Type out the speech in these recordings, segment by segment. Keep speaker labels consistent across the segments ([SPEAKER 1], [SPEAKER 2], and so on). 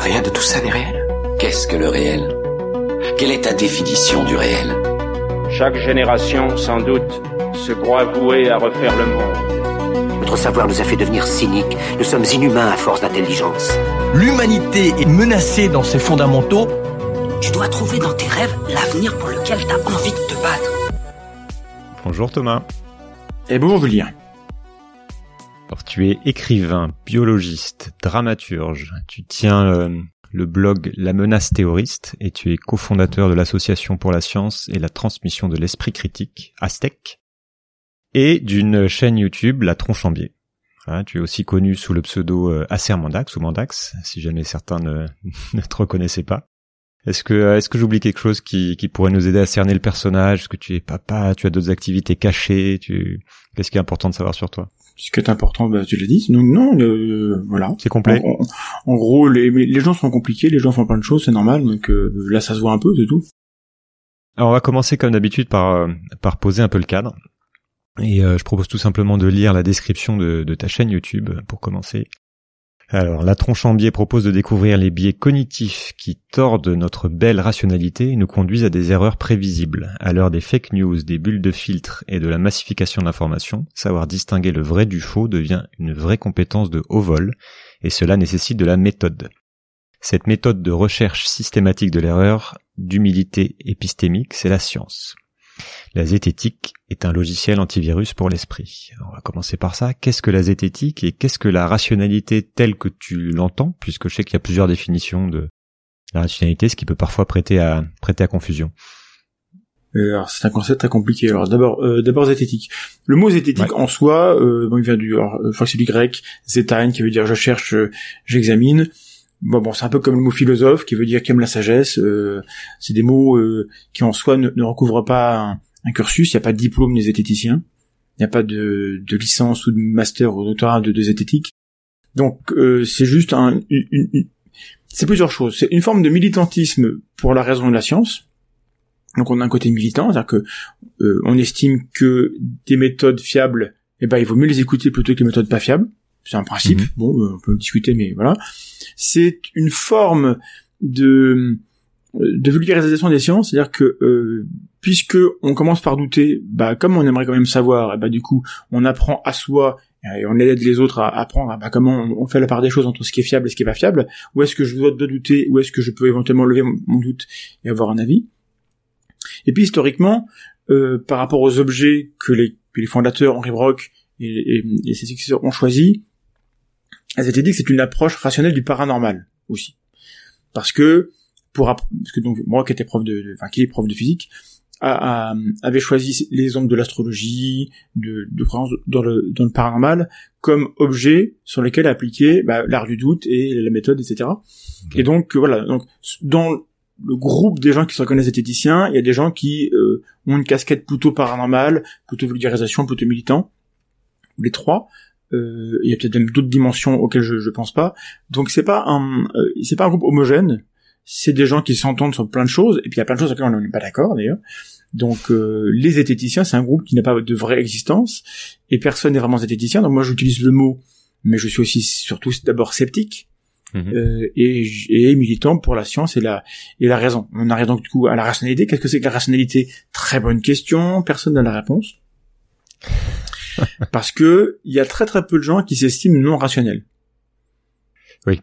[SPEAKER 1] Rien de tout ça n'est réel.
[SPEAKER 2] Qu'est-ce que le réel? Quelle est ta définition du réel?
[SPEAKER 3] Chaque génération, sans doute, se croit vouée à refaire le monde.
[SPEAKER 4] Notre savoir nous a fait devenir cyniques. Nous sommes inhumains à force d'intelligence.
[SPEAKER 5] L'humanité est menacée dans ses fondamentaux.
[SPEAKER 6] Tu dois trouver dans tes rêves l'avenir pour lequel tu as envie de te battre.
[SPEAKER 7] Bonjour Thomas.
[SPEAKER 8] Et bonjour Julien.
[SPEAKER 7] Alors tu es écrivain, biologiste, dramaturge. Tu tiens euh, le blog La Menace Théoriste et tu es cofondateur de l'association pour la science et la transmission de l'esprit critique, Aztec, et d'une chaîne YouTube, La Tronche en Biais. tu es aussi connu sous le pseudo euh, Acer Mandax ou Mandax, si jamais certains ne, te reconnaissaient pas. Est-ce que que j'oublie quelque chose qui, pourrait nous aider à cerner le personnage? Est-ce que tu es papa? Tu as d'autres activités cachées? Qu'est-ce qui est important de savoir sur toi?
[SPEAKER 8] Ce qui est important, bah, tu l'as dit. Non, non, euh, voilà.
[SPEAKER 7] C'est complet.
[SPEAKER 8] En, gros, les, les gens sont compliqués, les gens font plein de choses, c'est normal. Donc euh, là, ça se voit un peu, c'est tout.
[SPEAKER 7] Alors on va commencer comme d'habitude par euh, par poser un peu le cadre. Et je propose tout simplement de lire la description de, de ta chaîne YouTube pour commencer. Alors, la tronche en biais propose de découvrir les biais cognitifs qui tordent notre belle rationalité et nous conduisent à des erreurs prévisibles. À l'heure des fake news, des bulles de filtre et de la massification de l'information, savoir distinguer le vrai du faux devient une vraie compétence de haut vol, et cela nécessite de la méthode. Cette méthode de recherche systématique de l'erreur, d'humilité épistémique, c'est la science. La zététique est un logiciel antivirus pour l'esprit. On va commencer par ça. Qu'est-ce que la zététique et qu'est-ce que la rationalité telle que tu l'entends, puisque je sais qu'il y a plusieurs définitions de la rationalité, ce qui peut parfois prêter à prêter à confusion.
[SPEAKER 8] Euh, alors c'est un concept très compliqué. Alors d'abord, euh, d'abord zététique. Le mot zététique en soi, euh, bon, il vient du, alors, je crois que c'est du grec, zétain, qui veut dire je cherche, j'examine. Bon, bon, c'est un peu comme le mot philosophe, qui veut dire qui aime la sagesse. c'est des mots qui en soi ne, recouvrent pas un cursus, il n'y a pas de diplôme des zététiciens, il n'y a pas de, de, licence ou de master ou doctorat de, zététique. Donc euh, c'est juste un, une, c'est plusieurs choses. C'est une forme de militantisme pour la raison de la science. Donc on a un côté militant, c'est-à-dire que euh, on estime que des méthodes fiables, eh ben il vaut mieux les écouter plutôt que les méthodes pas fiables. C'est un principe. Mhm. Bon, euh, on peut le discuter, mais voilà. C'est une forme de de vulgarisation des sciences, c'est-à-dire que euh, puisque on commence par douter, bah comme on aimerait quand même savoir, et bah du coup on apprend à soi et on aide les autres à apprendre bah, comment on fait la part des choses entre ce qui est fiable et ce qui est pas fiable. Où est-ce que je dois douter, où est-ce que je peux éventuellement lever mon, doute et avoir un avis. Et puis historiquement, euh, par rapport aux objets que les, que les fondateurs Henri Brock et, et, et ses successeurs ont choisis, elles étaient dit que c'est une approche rationnelle du paranormal aussi, parce que pour parce que donc moi qui était prof de, enfin qui est prof de physique a, avait choisi les ondes de l'astrologie de, de dans le dans le paranormal comme objet sur lesquels appliquer bah, l'art du doute et la méthode etc et donc voilà donc dans le groupe des gens qui se reconnaissent zététiciens, il y a des gens qui euh, ont une casquette plutôt paranormale, plutôt vulgarisation, plutôt militant, les trois. Euh, il y a peut-être même d'autres dimensions auxquelles je, je pense pas. Donc c'est pas un, euh, c'est pas un groupe homogène c'est des gens qui s'entendent sur plein de choses, et puis il y a plein de choses sur lesquelles on n'est pas d'accord d'ailleurs. Donc euh, les zététiciens, c'est un groupe qui n'a pas de vraie existence, et personne n'est vraiment zététicien, donc moi j'utilise le mot, mais je suis aussi surtout d'abord sceptique, mhm. euh, et, et, militant pour la science et la, et la raison. On arrive donc du coup à la rationalité. Qu'est-ce que c'est que la rationalité? Très bonne question, personne n'a la réponse. Parce que il y a très très peu de gens qui s'estiment non rationnels.
[SPEAKER 7] Oui.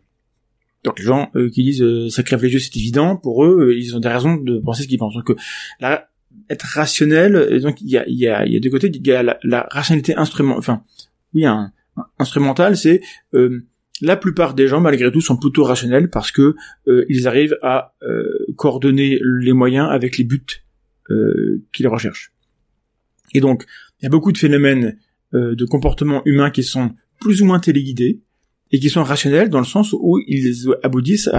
[SPEAKER 8] Donc les gens euh, qui disent euh, ça crève les yeux, c'est évident, pour eux, euh, ils ont des raisons de penser ce qu'ils pensent. Donc là, être rationnel, donc il y a, il y, a, il y a deux côtés, il y a la, rationalité instrument, enfin oui, un, instrumentale, c'est la plupart des gens, malgré tout, sont plutôt rationnels parce que ils arrivent à coordonner les moyens avec les buts qu'ils recherchent. Et donc, il y a beaucoup de phénomènes de comportement humain qui sont plus ou moins téléguidés, et qui sont rationnels dans le sens où ils aboutissent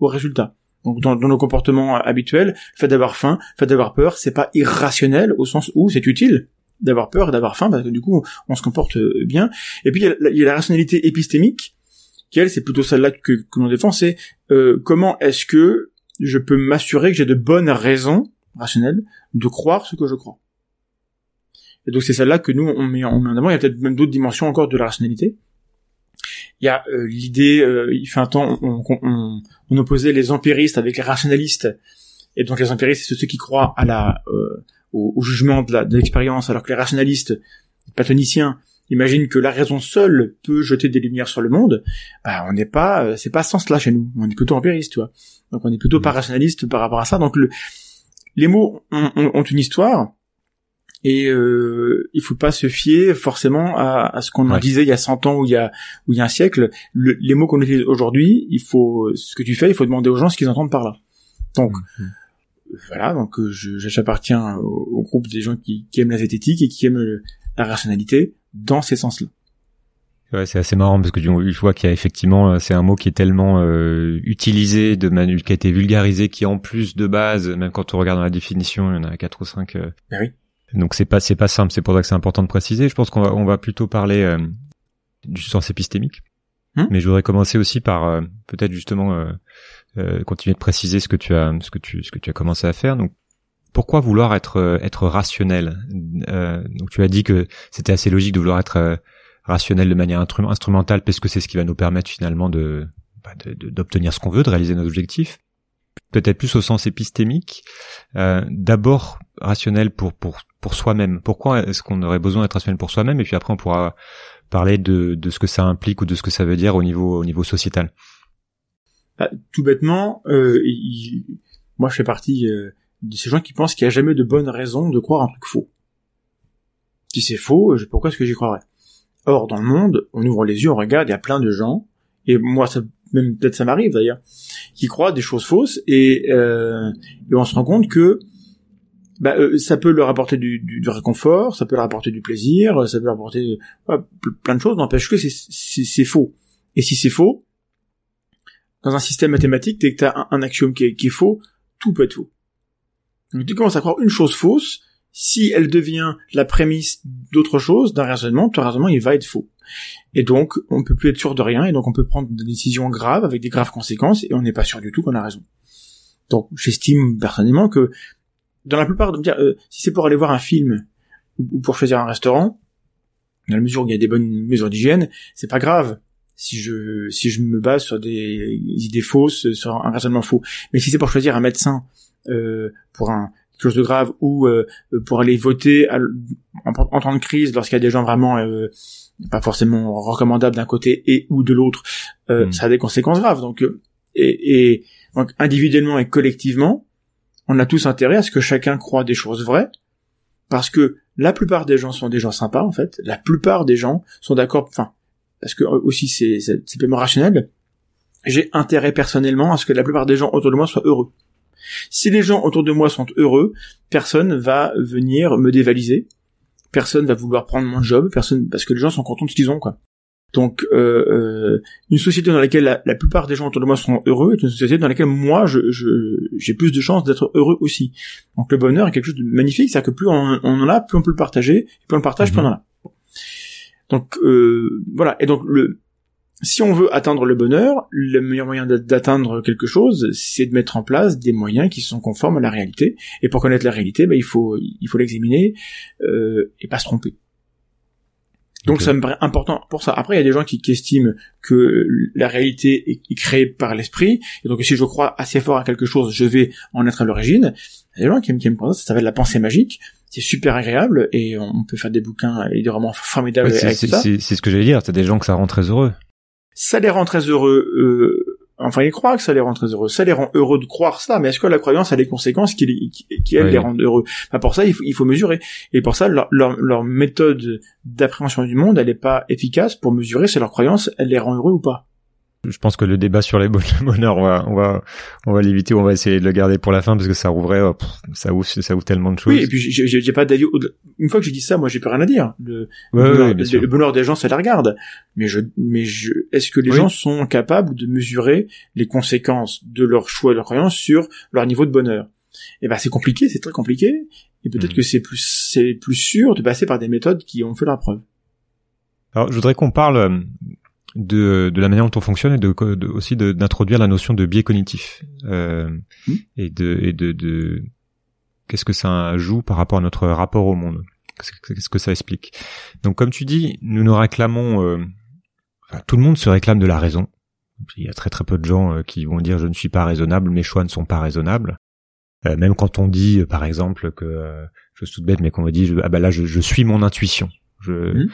[SPEAKER 8] au résultat. Donc dans, nos comportements habituels, le fait d'avoir faim, le fait d'avoir peur, c'est pas irrationnel au sens où c'est utile d'avoir peur et d'avoir faim parce que du coup on se comporte bien. Et puis il y a la, rationalité épistémique qui elle c'est plutôt celle-là que, que l'on défend, c'est euh, comment est-ce que je peux m'assurer que j'ai de bonnes raisons rationnelles de croire ce que je crois? Et donc c'est celle-là que nous on met, en, avant. Il y a peut-être même d'autres dimensions encore de la rationalité. Il y a euh, l'idée, euh, il fait un temps, on, on, on, opposait les empiristes avec les rationalistes, et donc les empiristes, c'est ceux qui croient à la, euh, au, au, jugement de l'expérience, alors que les rationalistes, les platoniciens, imaginent que la raison seule peut jeter des lumières sur le monde. Bah, on n'est pas, c'est pas ce sens-là chez nous. On est plutôt empiriste, tu vois. Donc on est plutôt pas rationaliste par rapport à ça. Donc le, les mots ont, ont une histoire et euh, il faut pas se fier forcément à, à ce qu'on nous disait il y a 100 ans ou il y a ou il y a un siècle. les mots qu'on utilise aujourd'hui, il faut ce que tu fais, il faut demander aux gens ce qu'ils entendent par là. Donc mhm. voilà, donc euh, j'appartiens au, au, groupe des gens qui, qui, aiment la zététique et qui aiment la rationalité dans ces sens-là.
[SPEAKER 7] Ouais, c'est assez marrant parce que je vois qu'il y a effectivement, euh, c'est un mot qui est tellement euh, utilisé, de manu qui a été vulgarisé, qui en plus de base, même quand on regarde dans la définition, il y en a quatre ou cinq. Euh,
[SPEAKER 8] ben oui.
[SPEAKER 7] Donc c'est pas c'est pas simple, c'est pour ça que c'est important de préciser. Je pense qu'on va on va plutôt parler euh, du sens épistémique, hum mais je voudrais commencer aussi par euh, peut-être justement euh, continuer de préciser ce que tu as ce que tu ce que tu as commencé à faire. Donc pourquoi vouloir être être rationnel? Donc tu as dit que c'était assez logique de vouloir être rationnel de manière instrumentale parce que c'est ce qui va nous permettre finalement de bah, d'obtenir ce qu'on veut, de réaliser nos objectifs peut-être plus au sens épistémique, euh, d'abord rationnel pour pour pour soi-même. Pourquoi est-ce qu'on aurait besoin d'être rationnel pour soi-même? Et puis après on pourra parler de de ce que ça implique ou de ce que ça veut dire au niveau au niveau sociétal.
[SPEAKER 8] Bah, tout bêtement, euh, moi je fais partie euh, de ces gens qui pensent qu'il n'y a jamais de bonne raison de croire un truc faux. Si c'est faux, pourquoi est-ce que j'y croirais? Or dans le monde, on ouvre les yeux, on regarde, il y a plein de gens et moi ça même peut-être ça m'arrive d'ailleurs, qui croient des choses fausses et, euh, et on se rend compte que bah, euh, ça peut leur apporter du, du, réconfort, ça peut leur apporter du plaisir, ça peut leur apporter plein de choses, n'empêche que c'est faux. Et si c'est faux, dans un système mathématique, dès que tu as un, un, axiome qui est, qui est faux, tout peut être faux. Donc tu commences à croire une chose fausse, si elle devient la prémisse d'autre chose, d'un raisonnement, ton raisonnement il va être faux. Et donc, on peut plus être sûr de rien, et donc on peut prendre des décisions graves avec des graves conséquences, et on n'est pas sûr du tout qu'on a raison. Donc, j'estime personnellement que, dans la plupart de euh, si c'est pour aller voir un film ou pour choisir un restaurant, dans la mesure où il y a des bonnes mesures d'hygiène, c'est pas grave si je si je me base sur des idées fausses, sur un raisonnement faux. Mais si c'est pour choisir un médecin euh, pour un chose de grave ou euh, pour aller voter en, en, temps de crise lorsqu'il y a des gens vraiment euh, pas forcément recommandable d'un côté et ou de l'autre, euh, hmm. ça a des conséquences graves. Donc, euh, et, et donc individuellement et collectivement, on a tous intérêt à ce que chacun croit des choses vraies, parce que la plupart des gens sont des gens sympas en fait. La plupart des gens sont d'accord. Enfin, parce que euh, aussi c'est c'est pleinement rationnel. J'ai intérêt personnellement à ce que la plupart des gens autour de moi soient heureux. Si les gens autour de moi sont heureux, personne va venir me dévaliser, personne va vouloir prendre mon job, personne parce que les gens sont contents de ce qu'ils ont quoi. Donc euh, euh, une société dans laquelle la, plupart des gens autour de moi sont heureux est une société dans laquelle moi je j'ai plus de chances d'être heureux aussi. Donc le bonheur est quelque chose de magnifique, c'est-à-dire que plus on, en a, plus on peut le partager, plus on le partage, plus on en a. Donc euh, voilà, et donc le si on veut atteindre le bonheur, le meilleur moyen d'atteindre quelque chose, c'est de mettre en place des moyens qui sont conformes à la réalité. Et pour connaître la réalité, ben, il faut il faut l'examiner euh, et pas se tromper. Donc ça me paraît important pour ça. Après, il y a des gens qui, estiment que la réalité est, créée par l'esprit, et donc si je crois assez fort à quelque chose, je vais en être à l'origine. Il y a des gens qui aiment, qui aiment ça, ça s'appelle la pensée magique. C'est super agréable, et on peut faire des bouquins et des romans formidables avec ça.
[SPEAKER 7] C'est ce que j'allais dire, c'est des gens que ça rend très heureux
[SPEAKER 8] ça les rend très heureux. Euh, enfin, ils croient que ça les rend très heureux. Ça les rend heureux de croire ça, mais est-ce que la croyance a des conséquences qui, qui, elles les rendent heureux? Pour ça, il faut, il faut mesurer. Et pour ça, leur, leur, méthode d'appréhension du monde, elle n'est pas efficace pour mesurer si leur croyance, elle les rend heureux ou pas
[SPEAKER 7] je pense que le débat sur les bonheurs, on va, on va, on va l'éviter, on va essayer de le garder pour la fin parce que ça rouvrait, oh, ça ouvre, ça ouvre tellement de choses.
[SPEAKER 8] Oui, et puis j'ai pas d'avis. Une fois que j'ai dit ça, moi j'ai plus rien à dire. Le, bonheur, des gens, ça la regarde. Mais je, mais je, est-ce que les gens sont capables de mesurer les conséquences de leur choix, de leur croyance sur leur niveau de bonheur? Eh ben c'est compliqué, c'est très compliqué. Et peut-être hmm. que c'est plus, c'est plus sûr de passer par des méthodes qui ont fait leur preuve.
[SPEAKER 7] Alors, je voudrais qu'on parle euh, de, de la manière dont on fonctionne et de, aussi d'introduire la notion de biais cognitif euh, mmh. et de et de, de qu'est-ce que ça joue par rapport à notre rapport au monde? Qu'est-ce que ça explique? Donc comme tu dis nous nous réclamons euh, enfin, tout le monde se réclame de la raison. Il y a très très peu de gens euh, qui vont dire je ne suis pas raisonnable, mes choix ne sont pas raisonnables. Euh, même quand on dit, par exemple, que je suis tout bête, mais qu'on me dit ah bah là je, je suis mon intuition. Je, mmh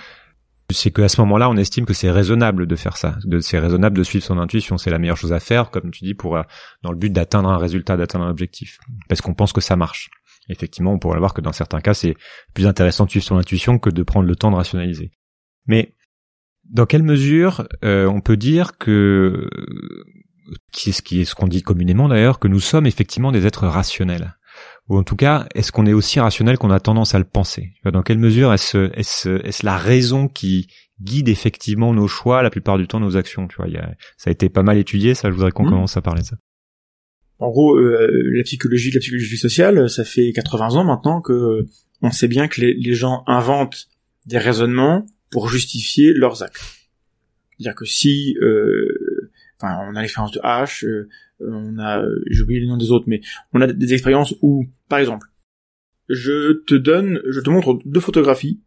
[SPEAKER 7] c'est qu'à ce moment-là, on estime que c'est raisonnable de faire ça. C'est raisonnable de suivre son intuition. C'est la meilleure chose à faire, comme tu dis, pour dans le but d'atteindre un résultat, d'atteindre un objectif, parce qu'on pense que ça marche. Effectivement, on pourrait voir que dans certains cas, c'est plus intéressant de suivre son intuition que de prendre le temps de rationaliser. Mais dans quelle mesure euh, on peut dire que ce qui est ce qu'on dit communément d'ailleurs que nous sommes effectivement des êtres rationnels? Ou en tout cas est-ce qu'on est aussi rationnel qu'on a tendance à le penser? Dans quelle mesure est-ce est-ce est-ce la raison qui guide effectivement nos choix la plupart du temps nos actions? Tu vois y a, ça a été pas mal étudié ça je voudrais qu'on mmh. commence à parler de ça
[SPEAKER 8] en gros, euh, la psychologie, la psychologie sociale, ça fait 80 ans maintenant que on sait bien que les, gens inventent des raisonnements pour justifier leurs actes. C'est-à-dire que si, euh, enfin, on a l'expérience de H, euh, on a, j'ai oublié les noms des autres, mais on a des expériences où, par exemple, je te donne, je te montre deux photographies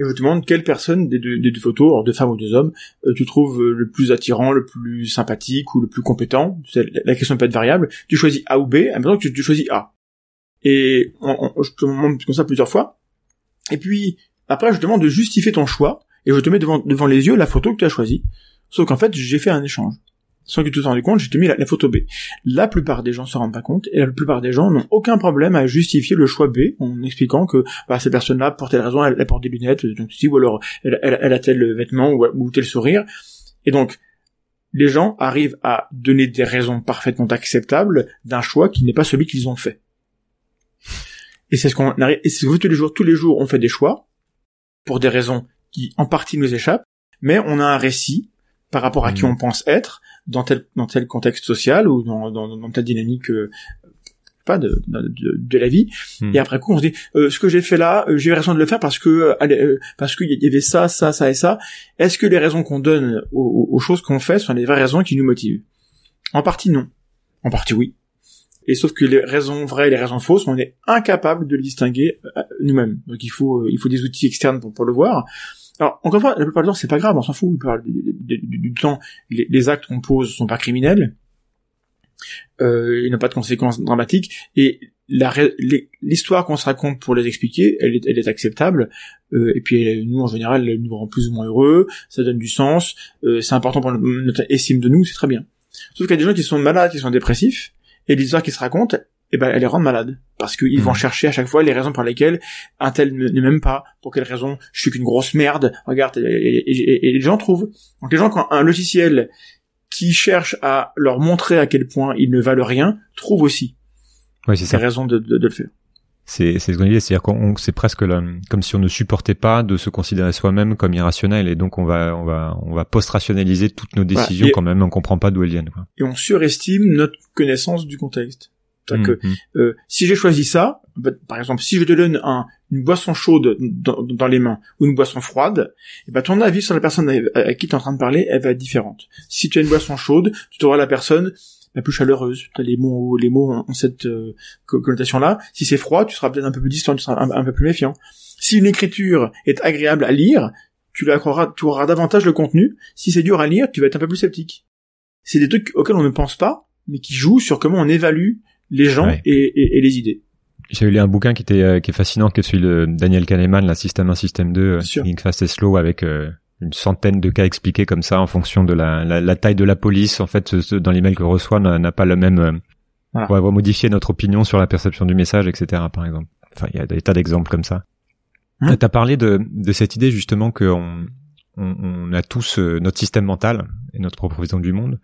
[SPEAKER 8] et je te demande quelle personne des deux, photos, alors deux femmes ou deux hommes, euh, tu trouves euh, le plus attirant, le plus sympathique ou le plus compétent. La question peut être variable. Tu choisis A ou B, à mesure que tu, choisis A. Et je te montre comme ça plusieurs fois. Et puis après, je te demande de justifier ton choix et je te mets devant les yeux la photo que tu as choisie. Sauf qu'en fait, j'ai fait un échange sans que tu te rendu compte, j'ai mis la, photo B. La plupart des gens se rendent pas compte, et la plupart des gens n'ont aucun problème à justifier le choix B en expliquant que bah, cette personne-là, pour telle raison, elle, porte des lunettes, donc ou alors elle, elle, a tel vêtement ou, tel sourire. Et donc, les gens arrivent à donner des raisons parfaitement acceptables d'un choix qui n'est pas celui qu'ils ont fait. Et c'est ce qu'on arrive, et c'est tous les jours, tous les jours, on fait des choix pour des raisons qui en partie nous échappent, mais on a un récit par rapport à qui mmh. on pense être dans tel dans tel contexte social ou dans dans, dans telle dynamique euh, pas de, de, de, la vie mmh. et après coup on se dit euh, ce que j'ai fait là euh, j'ai eu raison de le faire parce que parce qu'il y avait ça ça ça et ça est-ce que les raisons qu'on donne aux, aux choses qu'on fait sont les vraies raisons qui nous motivent? En partie non en partie oui et sauf que les raisons vraies et les raisons fausses, on est incapable de les distinguer nous-mêmes. Donc il faut, il faut des outils externes pour, pour le voir. Alors, encore une fois, la plupart du temps, c'est pas grave, on s'en fout. La plupart du, temps, les, actes qu'on pose sont pas criminels. Euh, ils n'ont pas de conséquences dramatiques. Et l'histoire qu'on se raconte pour les expliquer, elle est, acceptable. Euh, et puis, nous, en général, elle nous rend plus ou moins heureux. Ça donne du sens. Euh, c'est important pour notre estime de nous, c'est très bien. Sauf qu'il y a des gens qui sont malades, qui sont dépressifs, et l'histoire qui se raconte, eh ben, elle les rend malades. Parce qu'ils vont mmh. chercher à chaque fois les raisons par lesquelles un tel ne, m'aime pas, pour quelle raison je suis qu'une grosse merde, regarde, et, les gens trouvent. Donc les gens, quand un logiciel qui cherche à leur montrer à quel point ils ne valent rien, trouvent aussi
[SPEAKER 7] ouais, c'est
[SPEAKER 8] raisons de, de, le faire.
[SPEAKER 7] C'est c'est ce qu'on dit, c'est-à-dire qu'on c'est presque comme si on ne supportait pas de se considérer soi-même comme irrationnel et donc on va on va on va post-rationaliser toutes nos décisions quand même on comprend pas d'où elles viennent. Quoi.
[SPEAKER 8] Et on surestime notre connaissance du contexte. Que, mm, mm. euh, si j'ai choisi ça, bah, par exemple, si je te donne un, une boisson chaude dans, les mains ou une boisson froide, et eh ben ton avis sur la personne à, qui tu es en train de parler, elle va être différente. Si tu as une boisson chaude, tu trouveras la personne la plus chaleureuse. Les mots, les mots ont, cette euh, connotation-là. Si c'est froid, tu seras peut-être un peu plus distant, tu seras un, peu plus méfiant. Si une écriture est agréable à lire, tu tu auras davantage le contenu. Si c'est dur à lire, tu vas être un peu plus sceptique. C'est des trucs auxquels on ne pense pas, mais qui jouent sur comment on évalue les gens et, et, les idées.
[SPEAKER 7] J'ai lu un bouquin qui était euh, qui est fascinant, qui est celui de Daniel Kahneman, la Système 1, Système 2, euh, Think Fast and Slow, avec euh, une centaine de cas expliqués comme ça en fonction de la, la, taille de la police. En fait, dans l'email que reçoit n'a pas le même. Voilà. On va modifier notre opinion sur la perception du message, etc. Par exemple. Enfin, il y a des tas d'exemples comme ça. Hein tu as parlé de, de cette idée justement qu'on on, on, a tous notre système mental et notre propre vision du monde.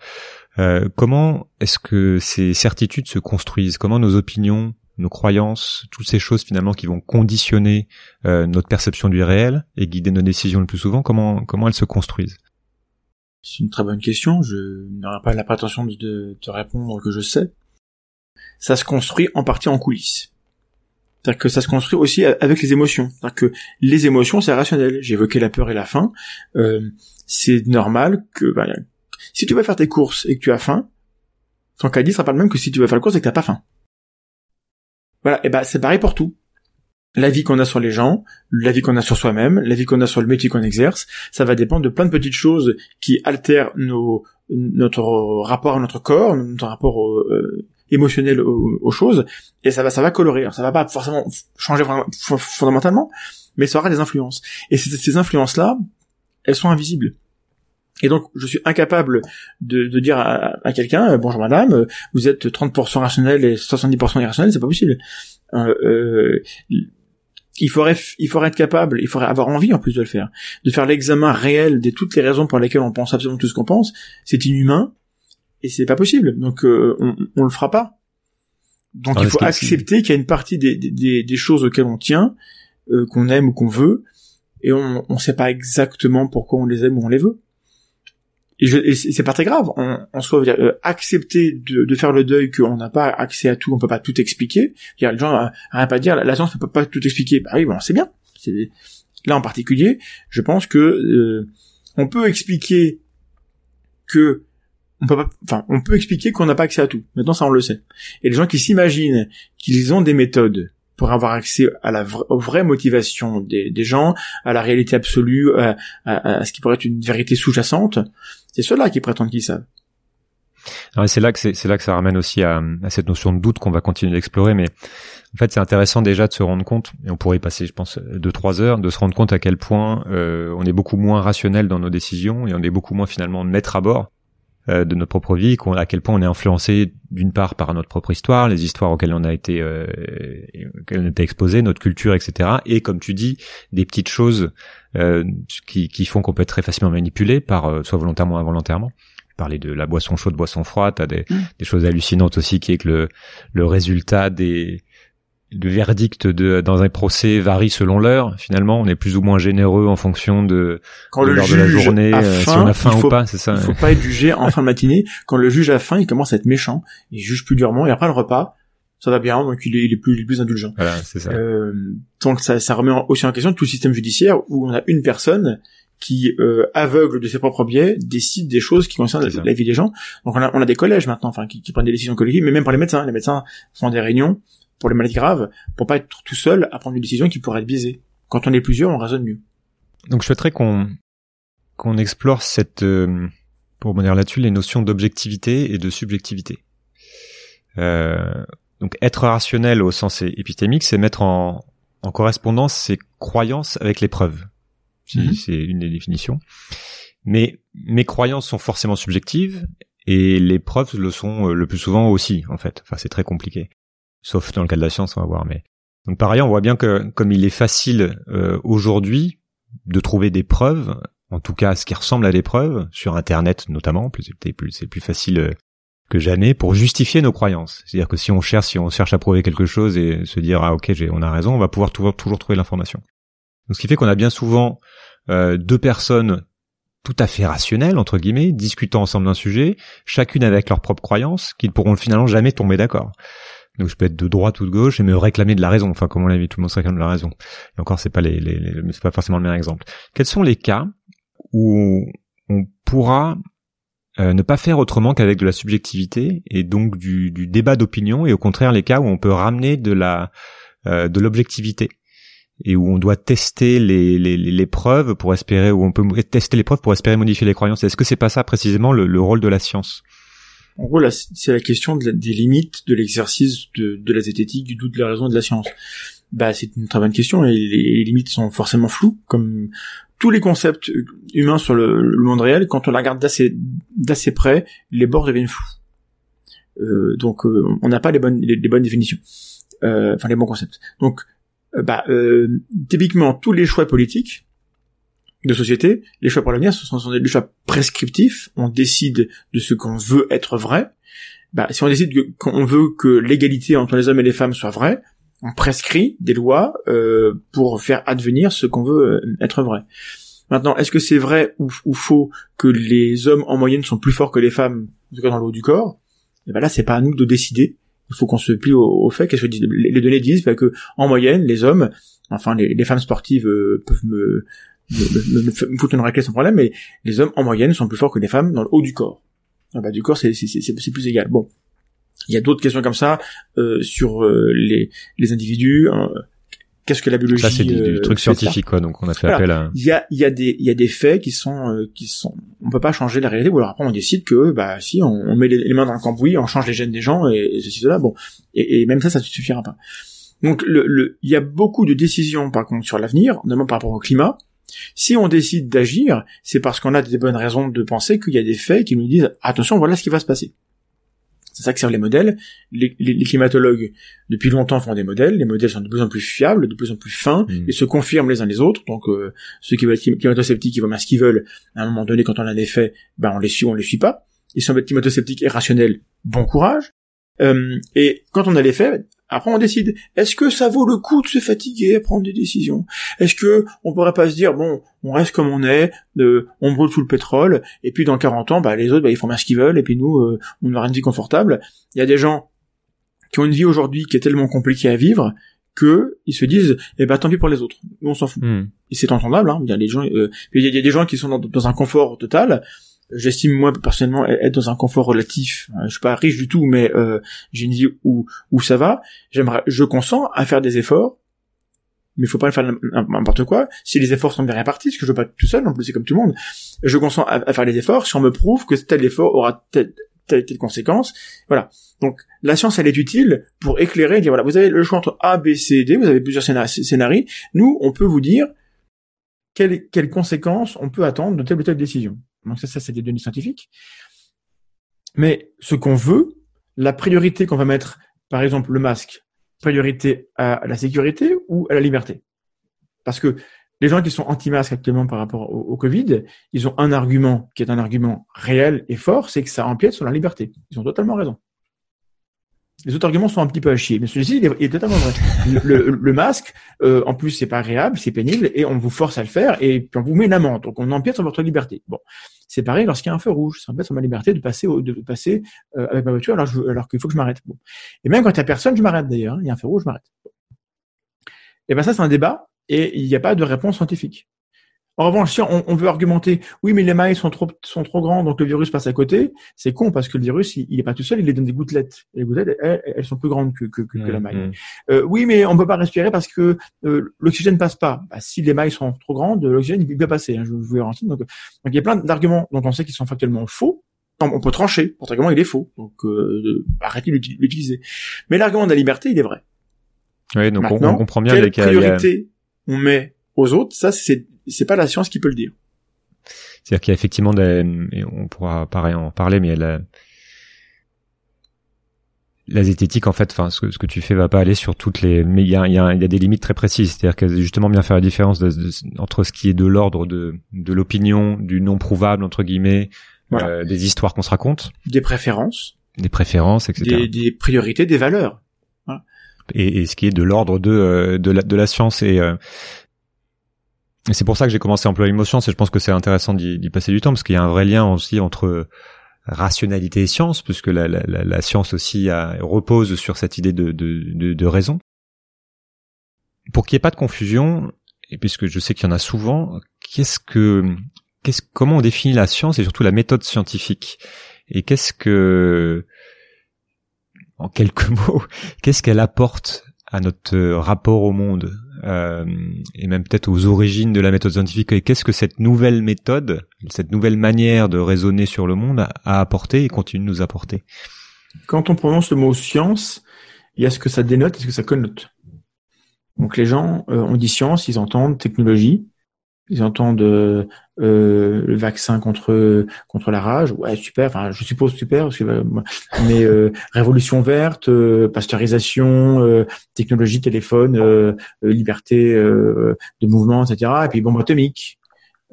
[SPEAKER 7] Euh, comment est-ce que ces certitudes se construisent? Comment nos opinions, nos croyances, toutes ces choses finalement qui vont conditionner euh, notre perception du réel et guider nos décisions le plus souvent, comment comment elles se construisent?
[SPEAKER 8] C'est une très bonne question. Je n'aurai pas la prétention de te répondre que je sais. Ça se construit en partie en coulisses. C'est-à-dire que ça se construit aussi avec les émotions. C'est-à-dire que les émotions, c'est rationnel. Évoqué la peur et la faim. Euh, c'est normal que bah, si tu vas faire tes courses et que tu as faim, ton caddie sera pas le même que si tu vas faire les courses et que t'as pas faim. Voilà, et ben c'est pareil pour tout. la vie qu'on a sur les gens, la vie qu'on a sur soi-même, la vie qu'on a sur le métier qu'on exerce, ça va dépendre de plein de petites choses qui altèrent nos, notre rapport à notre corps, notre rapport euh, émotionnel aux, choses, et ça va, ça va colorer. Ça va pas forcément changer fondamentalement, mais ça aura des influences. Et ces, ces influences-là, elles sont invisibles. Et donc, je suis incapable de, de dire à, à quelqu'un, euh, bonjour madame, vous êtes 30% rationnel et 70% irrationnel, c'est pas possible. Euh, euh, il faudrait, il faudrait être capable, il faudrait avoir envie en plus de le faire, de faire l'examen réel de toutes les raisons pour lesquelles on pense absolument tout ce qu'on pense. C'est inhumain et c'est pas possible. Donc euh, on, on le fera pas. Donc il faut accepter qu'il y a une partie des, des, des, choses auxquelles on tient, euh, qu'on aime ou qu'on veut, et on ne sait pas exactement pourquoi on les aime ou on les veut et, c'est pas très grave. En, soit, euh, accepter de, de, faire le deuil qu'on n'a pas accès à tout, on peut pas tout expliquer. Dire, les gens n'arrêtent pas de dire, la, science ne peut pas tout expliquer. Bah oui, bon, c'est bien. Là en particulier, je pense que euh, on peut expliquer que on peut pas, enfin, on peut expliquer qu'on n'a pas accès à tout. Maintenant, ça on le sait. Et les gens qui s'imaginent qu'ils ont des méthodes pour avoir accès à la aux vraies motivations des, gens, à la réalité absolue, à, ce qui pourrait être une vérité sous-jacente, c'est ceux-là qui prétendent qu'ils savent.
[SPEAKER 7] C'est là que c'est là que ça ramène aussi à, à cette notion de doute qu'on va continuer d'explorer, mais en fait c'est intéressant déjà de se rendre compte, et on pourrait y passer je pense deux trois heures, de se rendre compte à quel point euh, on est beaucoup moins rationnel dans nos décisions et on est beaucoup moins finalement maître à bord euh, de notre propre vie, à quel point on est influencé d'une part par notre propre histoire, les histoires auxquelles on a été, euh, auxquelles on a été exposé, notre culture, etc. Et comme tu dis, des petites choses euh, qui, qui font qu'on peut être très facilement manipulé par euh, soit volontairement ou involontairement parler de la boisson chaude, boisson froide, t'as des, mmh. des choses hallucinantes aussi qui est que le, le résultat des, le verdict de dans un procès varie selon l'heure. Finalement, on est plus ou moins généreux en fonction de,
[SPEAKER 8] Quand le
[SPEAKER 7] l'heure
[SPEAKER 8] de
[SPEAKER 7] la journée,
[SPEAKER 8] euh,
[SPEAKER 7] si on a faim ou pas, c'est ça.
[SPEAKER 8] Il faut pas être jugé en fin de matinée. Quand le juge a faim, il commence à être méchant, il juge plus durement, et après le repas, ça va bien, donc il est, il est plus, il est plus indulgent.
[SPEAKER 7] Voilà, c'est ça.
[SPEAKER 8] Euh, donc ça, ça remet aussi en question tout le système judiciaire où on a une personne qui, euh, aveugle de ses propres biais, décide des choses qui concernent la, vie des gens. Donc on a, on a des collèges maintenant, enfin, qui, qui prennent des décisions collectives, mais même pour les médecins, les médecins font des réunions pour les maladies graves, pour pas être tout seul à prendre une décision qui pourrait être biaisée. Quand on est plusieurs, on raisonne mieux.
[SPEAKER 7] Donc je souhaiterais qu'on qu'on explore cette, euh, pour revenir là-dessus, les notions d'objectivité et de subjectivité. Euh, donc être rationnel au sens épistémique, c'est mettre en, en correspondance ses croyances avec les preuves. Mhm. C'est une des définitions. Mais mes croyances sont forcément subjectives et les preuves le sont euh, le plus souvent aussi, en fait. Enfin, c'est très compliqué sauf dans le cas de la science, on va voir. Mais donc par ailleurs, on voit bien que comme il est facile euh, aujourd'hui de trouver des preuves, en tout cas ce qui ressemble à des preuves sur Internet notamment, c'est plus facile euh, que jamais pour justifier nos croyances. C'est-à-dire que si on cherche, si on cherche à prouver quelque chose et se dire ah ok on a raison, on va pouvoir toujours, toujours trouver l'information. Donc ce qui fait qu'on a bien souvent euh, deux personnes tout à fait rationnelles entre guillemets discutant ensemble d'un sujet, chacune avec leurs propres croyances, qui ne pourront finalement jamais tomber d'accord. Donc je peux être de droite ou de gauche et me réclamer de la raison. Enfin, comme on l'a vu, tout le monde se réclame de la raison. Et encore, c'est pas les, les, c'est pas forcément le meilleur exemple. Quels sont les cas où on pourra euh, ne pas faire autrement qu'avec de la subjectivité et donc du, du débat d'opinion et au contraire les cas où on peut ramener de la euh, de l'objectivité et où on doit tester les, les, les, preuves pour espérer où on peut tester les preuves pour espérer modifier les croyances. Est-ce que c'est pas ça précisément le, le rôle de la science?
[SPEAKER 8] En gros, là, c'est la question des limites de l'exercice de, la zététique, du doute, de la raison, de la science. Bah, c'est une très bonne question et les, limites sont forcément floues, comme tous les concepts humains sur le, monde réel. Quand on la regarde d'assez d'assez près, les bords deviennent flous. Euh, donc, euh, on n'a pas les bonnes les, bonnes définitions, euh, enfin les bons concepts. Donc, euh, bah, typiquement, tous les choix politiques de société, les choix pour l'avenir, sont, des choix prescriptifs. On décide de ce qu'on veut être vrai. Bah, si on décide qu'on veut que l'égalité entre les hommes et les femmes soit vraie, on prescrit des lois euh, pour faire advenir ce qu'on veut euh, être vrai. Maintenant, est-ce que c'est vrai ou, faux que les hommes en moyenne sont plus forts que les femmes, en tout cas dans le haut du corps? Et eh ben là, c'est pas à nous de décider. Il faut qu'on se plie au, fait. Qu'est-ce que les données disent? Bah, que en moyenne, les hommes, enfin les, femmes sportives euh, peuvent me me, me, me foutre une raclée sans problème, mais les hommes en moyenne sont plus forts que les femmes dans le haut du corps. Ah bah, du corps, c'est plus égal. Bon, il y a d'autres questions comme ça euh, sur euh, les, les individus. Hein. qu'est-ce que la biologie
[SPEAKER 7] Ça c'est du, du
[SPEAKER 8] euh,
[SPEAKER 7] truc scientifique quoi, donc on a fait appel à.
[SPEAKER 8] Il y a, il y a des, il y a des faits qui sont, euh, qui sont, on peut pas changer la réalité, ou alors après on décide que, bah, si, on, on met les, les mains dans le cambouis, on change les gènes des gens, et, et ceci, cela, bon. Et, et même ça, ça ne suffira pas. Donc, le, le, il y a beaucoup de décisions, par contre, sur l'avenir, notamment par rapport au climat. Si on décide d'agir, c'est parce qu'on a des bonnes raisons de penser qu'il y a des faits qui nous disent, attention, voilà ce qui va se passer. C'est ça que servent les modèles. Les, les- les climatologues, depuis longtemps, font des modèles. Les modèles sont de plus en plus fiables, de plus en plus fins,
[SPEAKER 7] Mm.
[SPEAKER 8] et se confirment les uns les autres. Donc, euh, ceux qui veulent être clim- climato-sceptiques, ils vont bien ce qu'ils veulent. À un moment donné, quand on a des faits, ben, on les suit ou on les suit pas. Ils sont climato-sceptiques et rationnels. Bon courage. Euh, et quand on a les faits, après on décide. Est-ce que ça vaut le coup de se fatiguer à prendre des décisions? Est-ce que on pourrait pas se dire bon, on reste comme on est, euh, on brûle tout le pétrole, et puis dans 40 ans, bah, les autres, bah, ils font bien ce qu'ils veulent, et puis nous, euh, on aura une vie confortable. Il y a des gens qui ont une vie aujourd'hui qui est tellement compliquée à vivre que ils se disent, eh ben tant pis pour les autres, nous on s'en fout.
[SPEAKER 7] Hmm.
[SPEAKER 8] Et c'est entendable. Hein. Il y a des gens, euh, il y a- il y a des gens qui sont dans, dans un confort total. J'estime moi personnellement être dans un confort relatif. Euh, Je suis pas riche du tout, mais euh, j'ai une vie où où ça va. J'aimerais, je consens à faire des efforts, mais il faut pas faire n'importe quoi. Si les efforts sont bien répartis, parce que je veux pas être tout seul, en plus c'est comme tout le monde. Je consens à, faire les efforts si on me prouve que tel effort aura telle telle, telle conséquence. Voilà. Donc la science elle est utile pour éclairer, dire voilà, vous avez le choix entre A, B, C, D, vous avez plusieurs scénar- scénarios. Nous, on peut vous dire quelles, quelles conséquences on peut attendre de telle ou telle décision. Donc ça, ça c'est des données scientifiques. Mais ce qu'on veut, la priorité qu'on va mettre, par exemple le masque, priorité à la sécurité ou à la liberté? Parce que les gens qui sont anti-masques actuellement par rapport au, au Covid, ils ont un argument qui est un argument réel et fort, c'est que ça empiète sur la liberté. Ils ont totalement raison. Les autres arguments sont un petit peu à chier, mais celui-ci il est, totalement vrai. Le, le- le masque, euh, en plus, c'est pas agréable, c'est pénible, et on vous force à le faire, et puis on vous met une amende, donc on empiète sur votre liberté. Bon, c'est pareil lorsqu'il y a un feu rouge, ça empiète sur ma liberté de passer, au- de passer euh, avec ma voiture alors, alors qu'il faut que je m'arrête. Bon. Et même quand il y a personne, je m'arrête d'ailleurs. hein. Il y a un feu rouge, je m'arrête. Et ben ça, c'est un débat, et il n'y a pas de réponse scientifique. En revanche, si on, on veut argumenter, oui, mais les mailles sont trop sont trop grands, donc le virus passe à côté, c'est con parce que le virus, il, il est pas tout seul, il est dans des gouttelettes. Et les gouttelettes, elles, elles sont plus grandes que, que, que, que la maille.
[SPEAKER 7] Hmm.
[SPEAKER 8] Euh, oui, mais on peut pas respirer parce que euh, l'oxygène passe pas. Bah, si les mailles sont trop grandes, l'oxygène il peut pas passer. Hein, je vous garantis. Donc, donc il y a plein d'arguments dont on sait qu'ils sont factuellement faux. On on peut trancher. Votre argument il est faux. Donc euh, arrêtez l'utiliser. Mais l'argument de la liberté il est vrai.
[SPEAKER 7] Oui, donc on,
[SPEAKER 8] Maintenant,
[SPEAKER 7] on comprend bien
[SPEAKER 8] Quelle
[SPEAKER 7] a- a-
[SPEAKER 8] priorité on met aux autres Ça c'est c'est pas la science qui peut le dire.
[SPEAKER 7] C'est-à-dire qu'il y a effectivement des, et on pourra pareil en parler, mais la, la zététique, en fait, enfin, ce que, ce que tu fais va pas aller sur toutes les, mais il y a, il y a, il y a des limites très précises. C'est-à-dire que justement bien faire la différence de- de- entre ce qui est de l'ordre de, de l'opinion, du non prouvable, entre guillemets,
[SPEAKER 8] Voilà.
[SPEAKER 7] euh, des histoires qu'on se raconte,
[SPEAKER 8] Des préférences,
[SPEAKER 7] des préférences, etc.
[SPEAKER 8] des, des priorités, des valeurs.
[SPEAKER 7] et, et ce qui est de l'ordre de euh, de la de la science et euh, c'est pour ça que j'ai commencé à employer le mot science et je pense que c'est intéressant d'y passer du temps parce qu'il y a un vrai lien aussi entre rationalité et science puisque la, science aussi repose sur cette idée de, raison. Pour qu'il n'y ait pas de confusion, et puisque je sais qu'il y en a souvent, qu'est-ce que, comment on définit la science et surtout la méthode scientifique? Et qu'est-ce que, en quelques mots, qu'est-ce qu'elle apporte à notre euh, rapport au monde? Euh, et même peut-être aux origines de la méthode scientifique qu'est-ce que cette nouvelle méthode, cette nouvelle manière de raisonner sur le monde a, apporté et continue de nous apporter?
[SPEAKER 8] Quand on prononce le mot science, il y a ce que ça dénote et ce que ça connote. Donc les gens, euh, dit science, ils entendent technologie, ils entendent euh, euh, le vaccin contre contre la rage, ouais super, enfin je suppose super, euh, mais euh, révolution verte, euh, pasteurisation, euh, technologie, téléphone, liberté de mouvement, etc. Et puis bombe atomique,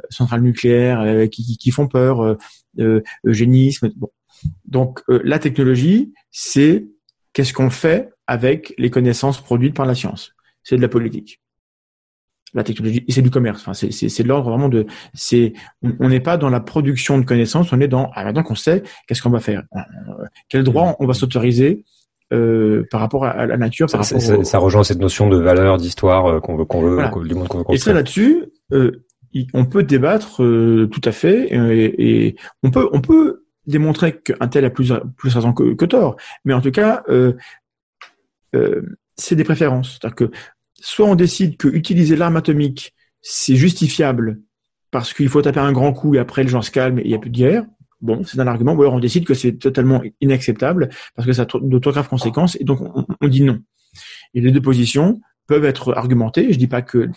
[SPEAKER 8] centrales nucléaires euh, qui, qui, qui font peur, eugénisme. Donc la technologie, c'est qu'est-ce qu'on fait avec les connaissances produites par la science. C'est de la politique. La technologie, et c'est du commerce. Enfin, c'est, c'est, c'est de l'ordre vraiment de. C'est, on n'est pas dans la production de connaissances. On est dans. Ah, maintenant qu'on sait, qu'est-ce qu'on va faire? Quel droit on va s'autoriser euh, par rapport à, la nature, par
[SPEAKER 1] Ça,
[SPEAKER 8] rapport au-
[SPEAKER 1] ça rejoint cette notion de valeur, d'histoire euh, qu'on veut, qu'on veut,
[SPEAKER 8] Voilà.
[SPEAKER 1] qu'on- du monde qu'on veut
[SPEAKER 8] Et ça
[SPEAKER 1] construire.
[SPEAKER 8] là-dessus, euh, on peut débattre euh, tout à fait, euh, et, et on peut on peut démontrer qu'un tel a plus plus raison que, que tort, mais en tout cas, euh, euh, c'est des préférences. C'est-à-dire que soit on décide que utiliser l'arme atomique, c'est justifiable parce qu'il faut taper un grand coup et après les gens se calment et il n'y a plus de guerre. Bon, c'est un argument. Ou alors on décide que c'est totalement inacceptable parce que ça a de trop graves conséquences et donc on, on dit non. Et les deux positions peuvent être argumentées. Je dis pas que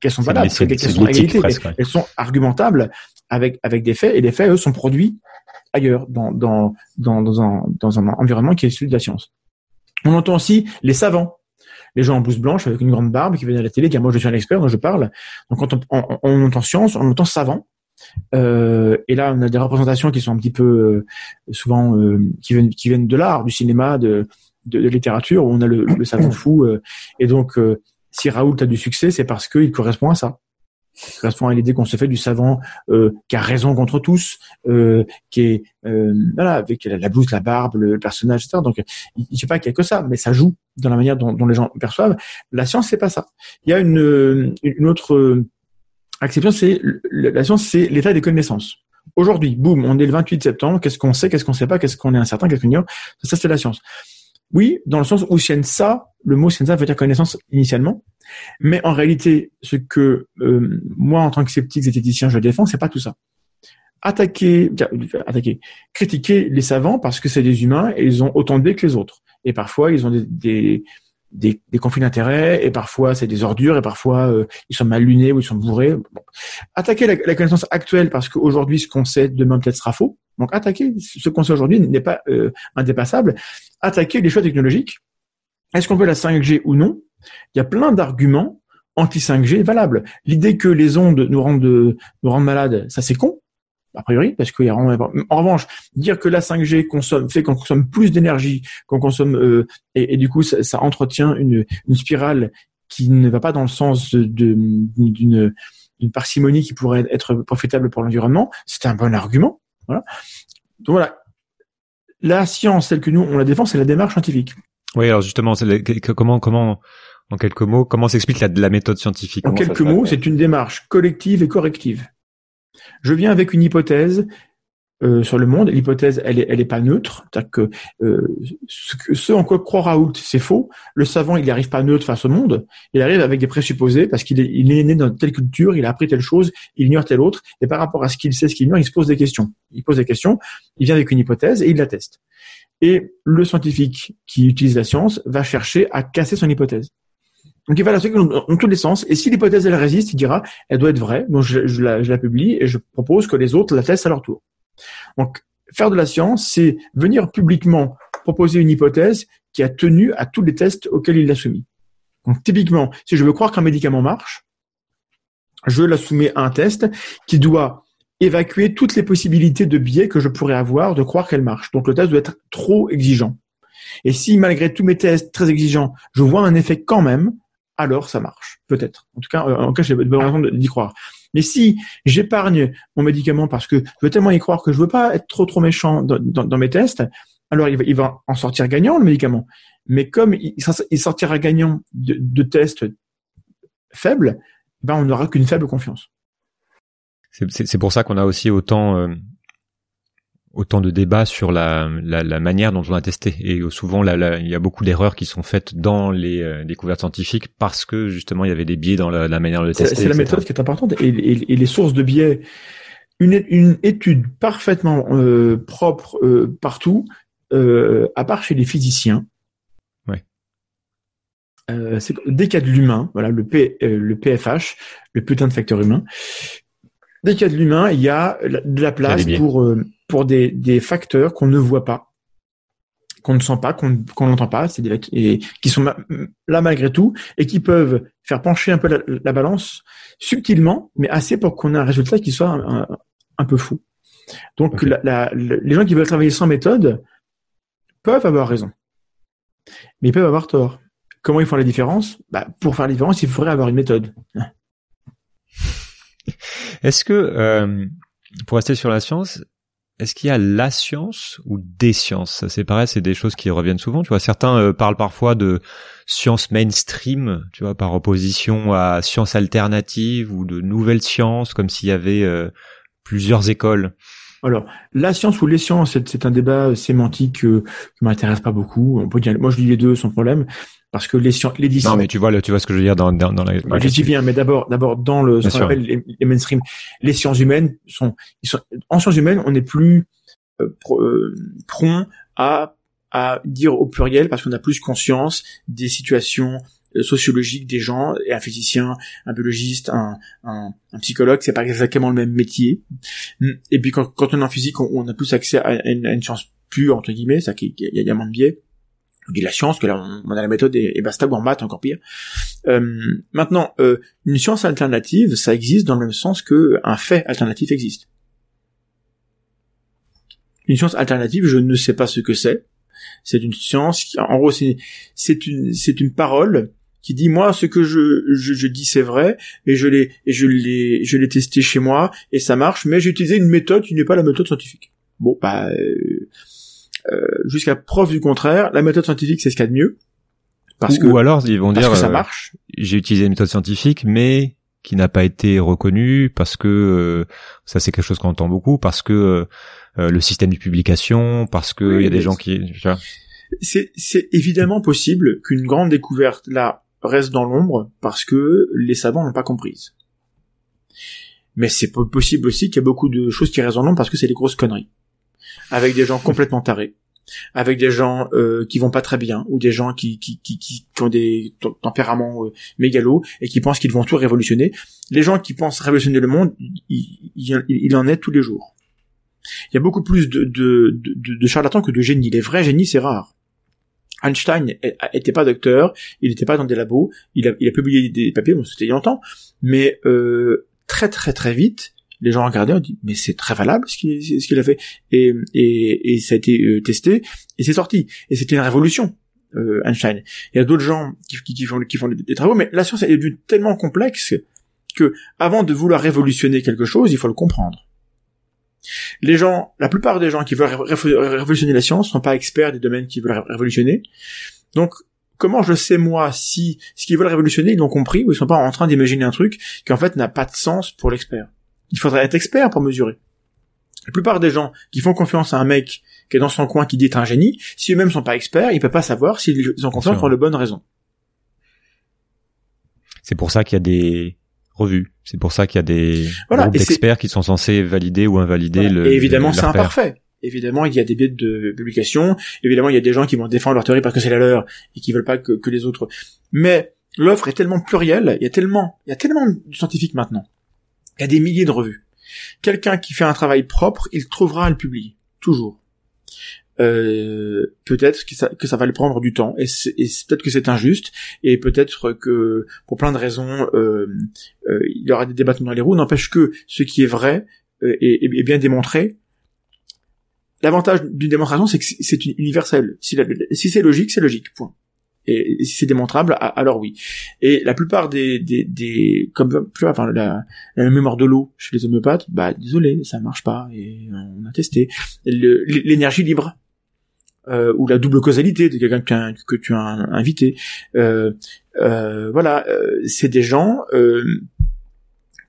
[SPEAKER 8] qu'elles sont valables, qu'elles sont égalité, elles sont argumentables avec avec des faits et les faits eux sont produits ailleurs dans dans dans dans un dans un environnement qui est celui de la science. On entend aussi les savants les gens en blouse blanche avec une grande barbe qui viennent à la télé, qui moi je suis un expert, donc je parle. Donc quand on, on, entend science, on entend savant. Euh, et là, on a des représentations qui sont un petit peu euh, souvent euh, qui viennent qui viennent de l'art, du cinéma, de, de, littérature, où on a le, le savant fou. Euh, et donc, si Raoult a du succès, c'est parce qu'il correspond à ça correspond à l'idée qu'on se fait du savant euh, qui a raison contre tous, euh, qui est euh, voilà avec la, blouse, la barbe, le personnage, etc. Donc, je sais pas qu'il y a que ça, mais ça joue dans la manière dont, les gens perçoivent. La science, c'est pas ça. Il y a une, une autre acception, c'est la science, c'est l'état des connaissances. Aujourd'hui, boum, on est le 28 septembre. Qu'est-ce qu'on sait, qu'est-ce qu'on sait pas, qu'est-ce qu'on est incertain, qu'est-ce qu'on ignore? Ça, c'est la science. Oui, dans le sens où scienza, le mot scienza veut dire connaissance initialement, mais en réalité, ce que euh, moi, en tant que sceptique zététicien, je défends, c'est pas tout ça. Attaquer, critiquer les savants parce que c'est des humains et ils ont autant de que les autres. Et parfois, ils ont des, des, des conflits d'intérêts, et parfois c'est des ordures, et parfois euh, ils sont mal lunés ou ils sont bourrés. Bon. Attaquer la, la, connaissance actuelle parce qu'aujourd'hui, ce qu'on sait demain peut-être sera faux. Donc attaquer ce qu'on sait aujourd'hui n'est pas euh, indépassable. Attaquer les choix technologiques. Est-ce qu'on veut la 5G ou non? Il y a plein d'arguments anti-5G valables. L'idée que les ondes nous rendent, nous rendent malades, ça c'est con a priori, parce qu'il y a en revanche dire que la 5G consomme fait qu'on consomme plus d'énergie, qu'on consomme euh, et, et, du coup ça, ça entretient une, une, spirale qui ne va pas dans le sens d'une parcimonie qui pourrait être profitable pour l'environnement, c'est un bon argument. Voilà. Donc voilà, la science telle que nous on la défend, c'est la démarche scientifique.
[SPEAKER 7] Oui, alors justement, comment comment en quelques mots, comment s'explique la, la méthode scientifique?
[SPEAKER 8] En quelques mots, c'est une démarche collective et corrective. Je viens avec une hypothèse euh, sur le monde. L'hypothèse, elle est, elle est pas neutre. C'est-à-dire que euh, ce, en quoi croit Raoult, c'est faux. Le savant, il n'arrive pas neutre face au monde. Il arrive avec des présupposés parce qu'il est, il est né dans telle culture, il a appris telle chose, il ignore telle autre. Et par rapport à ce qu'il sait, ce qu'il ignore, il se pose des questions. Il pose des questions, il vient avec une hypothèse et il la teste. Et le scientifique qui utilise la science va chercher à casser son hypothèse. Donc il va la suivre dans, tous les sens. Et si l'hypothèse elle résiste, il dira elle doit être vraie. Donc je, je, la, je, la, publie et je propose que les autres la testent à leur tour. Donc faire de la science, c'est venir publiquement proposer une hypothèse qui a tenu à tous les tests auxquels il l'a soumis. Donc typiquement, si je veux croire qu'un médicament marche, je la soumets à un test qui doit évacuer toutes les possibilités de biais que je pourrais avoir de croire qu'elle marche. Donc le test doit être trop exigeant. Et si malgré tous mes tests très exigeants, je vois un effet quand même, alors ça marche, peut-être. En tout cas, euh, en cas, j'ai d'y croire. Mais si j'épargne mon médicament parce que je veux tellement y croire que je veux pas être trop trop méchant dans, mes tests, alors il va, en sortir gagnant le médicament. Mais comme il, sortira gagnant de, de tests faibles, ben on n'aura qu'une faible confiance.
[SPEAKER 7] C'est pour ça qu'on a aussi autant euh, autant de débats sur la, la, la, manière dont on a testé. Et souvent, là, il y a beaucoup d'erreurs qui sont faites dans les euh, découvertes scientifiques parce que justement, il y avait des biais dans la, manière de tester.
[SPEAKER 8] C'est la méthode qui est importante et, et, et, les sources de biais. Une, une étude parfaitement euh, propre euh, partout, euh, à part chez les physiciens.
[SPEAKER 7] Ouais.
[SPEAKER 8] c'est des cas de l'humain, voilà le, P, le PFH, le putain de facteur humain. Dès qu'il y a de l'humain, il y a de la place pour pour des, des facteurs qu'on ne voit pas, qu'on ne sent pas, qu'on n'entend pas, c'est des, et qui sont là malgré tout et qui peuvent faire pencher un peu la, balance subtilement, mais assez pour qu'on ait un résultat qui soit un, un, peu fou. Donc la, la, les gens qui veulent travailler sans méthode peuvent avoir raison, mais ils peuvent avoir tort. Comment ils font la différence? Bah, Pour faire la différence, il faudrait avoir une méthode.
[SPEAKER 7] Est-ce que, euh, pour rester sur la science, est-ce qu'il y a la science ou des sciences? C'est pareil, c'est des choses qui reviennent souvent. Tu vois, certains euh, parlent parfois de science mainstream, tu vois, par opposition à science alternative ou de nouvelles sciences, comme s'il y avait euh, plusieurs écoles.
[SPEAKER 8] Alors, la science ou les sciences, c'est, un débat sémantique euh, qui m'intéresse pas beaucoup. On peut dire, moi je lis les deux sans problème, parce que les sciences, l'édition.
[SPEAKER 7] Non, mais tu vois, le, tu vois ce que je veux dire dans, dans, dans la.
[SPEAKER 8] Bah, je dis bien, mais d'abord, d'abord dans le ce qu'on appelle les, les, mainstream, les sciences humaines sont, ils sont en sciences humaines, on n'est plus euh, pro, euh, prompt à à dire au pluriel parce qu'on a plus conscience des situations euh, sociologiques des gens et un physicien, un biologiste, un, un, un psychologue, c'est pas exactement le même métier. Et puis quand, quand on est en physique, on, on a plus accès à une, à une science pure entre guillemets, ça qu'il y, y, a moins de biais. On dit la science, que là on, a la méthode et, basta ou en maths encore pire. Euh, maintenant, euh, une science alternative, ça existe dans le même sens que un fait alternatif existe. Une science alternative, je ne sais pas ce que c'est. C'est une science qui, en gros, c'est une, c'est une parole qui dit moi ce que je, je, je dis c'est vrai et je l'ai et je l'ai je l'ai testé chez moi et ça marche mais j'ai utilisé une méthode qui n'est pas la méthode scientifique. Bon bah euh, euh, jusqu'à preuve du contraire, la méthode scientifique c'est ce qu'il y a de mieux.
[SPEAKER 7] Parce ou, que, ou alors ils vont dire
[SPEAKER 8] ça marche.
[SPEAKER 7] Euh, j'ai utilisé une méthode scientifique mais qui n'a pas été reconnue parce que euh, ça c'est quelque chose qu'on entend beaucoup parce que euh, le système de publication parce que il oui, y a des gens qui
[SPEAKER 8] c'est c'est évidemment possible qu'une grande découverte là reste dans l'ombre parce que les savants n'ont pas comprise. Mais c'est possible aussi qu'il y a beaucoup de choses qui restent dans l'ombre parce que c'est des grosses conneries. Avec des gens complètement tarés, avec des gens euh, qui vont pas très bien, ou des gens qui, qui, qui, qui ont des tempéraments euh, mégalos et qui pensent qu'ils vont tout révolutionner. Les gens qui pensent révolutionner le monde, il, il, il en est tous les jours. Il y a beaucoup plus de, de, de, de charlatans que de génies. Les vrais génies, c'est rare. Einstein était pas docteur, il n'était pas dans des labos, il a, publié des papiers, bon c'était il y a longtemps, mais euh, très très très vite, les gens regardaient, on dit mais c'est très valable ce qu'il a fait, et, ça a été euh, testé et c'est sorti, et c'était une révolution. Euh, Einstein. Il y a d'autres gens qui font des travaux, mais la science est devenue tellement complexe que avant de vouloir révolutionner quelque chose, il faut le comprendre. Les gens, la plupart des gens qui veulent révolutionner la science sont pas experts des domaines qu'ils veulent révolutionner. Donc, comment je sais moi si ce qu'ils veulent révolutionner ils l'ont compris ou ils sont pas en train d'imaginer un truc qui en fait n'a pas de sens pour l'expert? Il faudrait être expert pour mesurer. La plupart des gens qui font confiance à un mec qui est dans son coin qui dit un génie, si eux-mêmes sont pas experts, ils peuvent pas savoir s'ils ont confiance pour de bonnes raisons.
[SPEAKER 7] C'est pour ça qu'il y a des revues. C'est pour ça qu'il y a des voilà, groupes d'experts qui sont censés valider ou invalider voilà.
[SPEAKER 8] le. Et évidemment, c'est imparfait. Évidemment, il y a des biais de publication. Évidemment, il y a des gens qui vont défendre leur théorie parce que c'est la leur et qui veulent pas que, que les autres. Mais l'offre est tellement plurielle. Il y a tellement, il y a tellement de scientifiques maintenant. Il y a des milliers de revues. Quelqu'un qui fait un travail propre, il trouvera à le publier. Toujours. Euh, peut-être que ça, que ça va lui prendre du temps et, et peut-être que c'est injuste et peut-être que pour plein de raisons euh, euh, il y aura des débattements dans les roues. N'empêche que ce qui est vrai euh, est, est, bien démontré. L'avantage d'une démonstration c'est que c'est universel si, si c'est logique c'est logique point. Et si c'est démontrable alors oui. Et la plupart des des, des comme enfin la, la mémoire de l'eau chez les homéopathes bah désolé ça marche pas et on a testé. L'énergie libre euh, ou la double causalité de quelqu'un que, tu as invité. Euh, euh, voilà, euh, c'est des gens euh,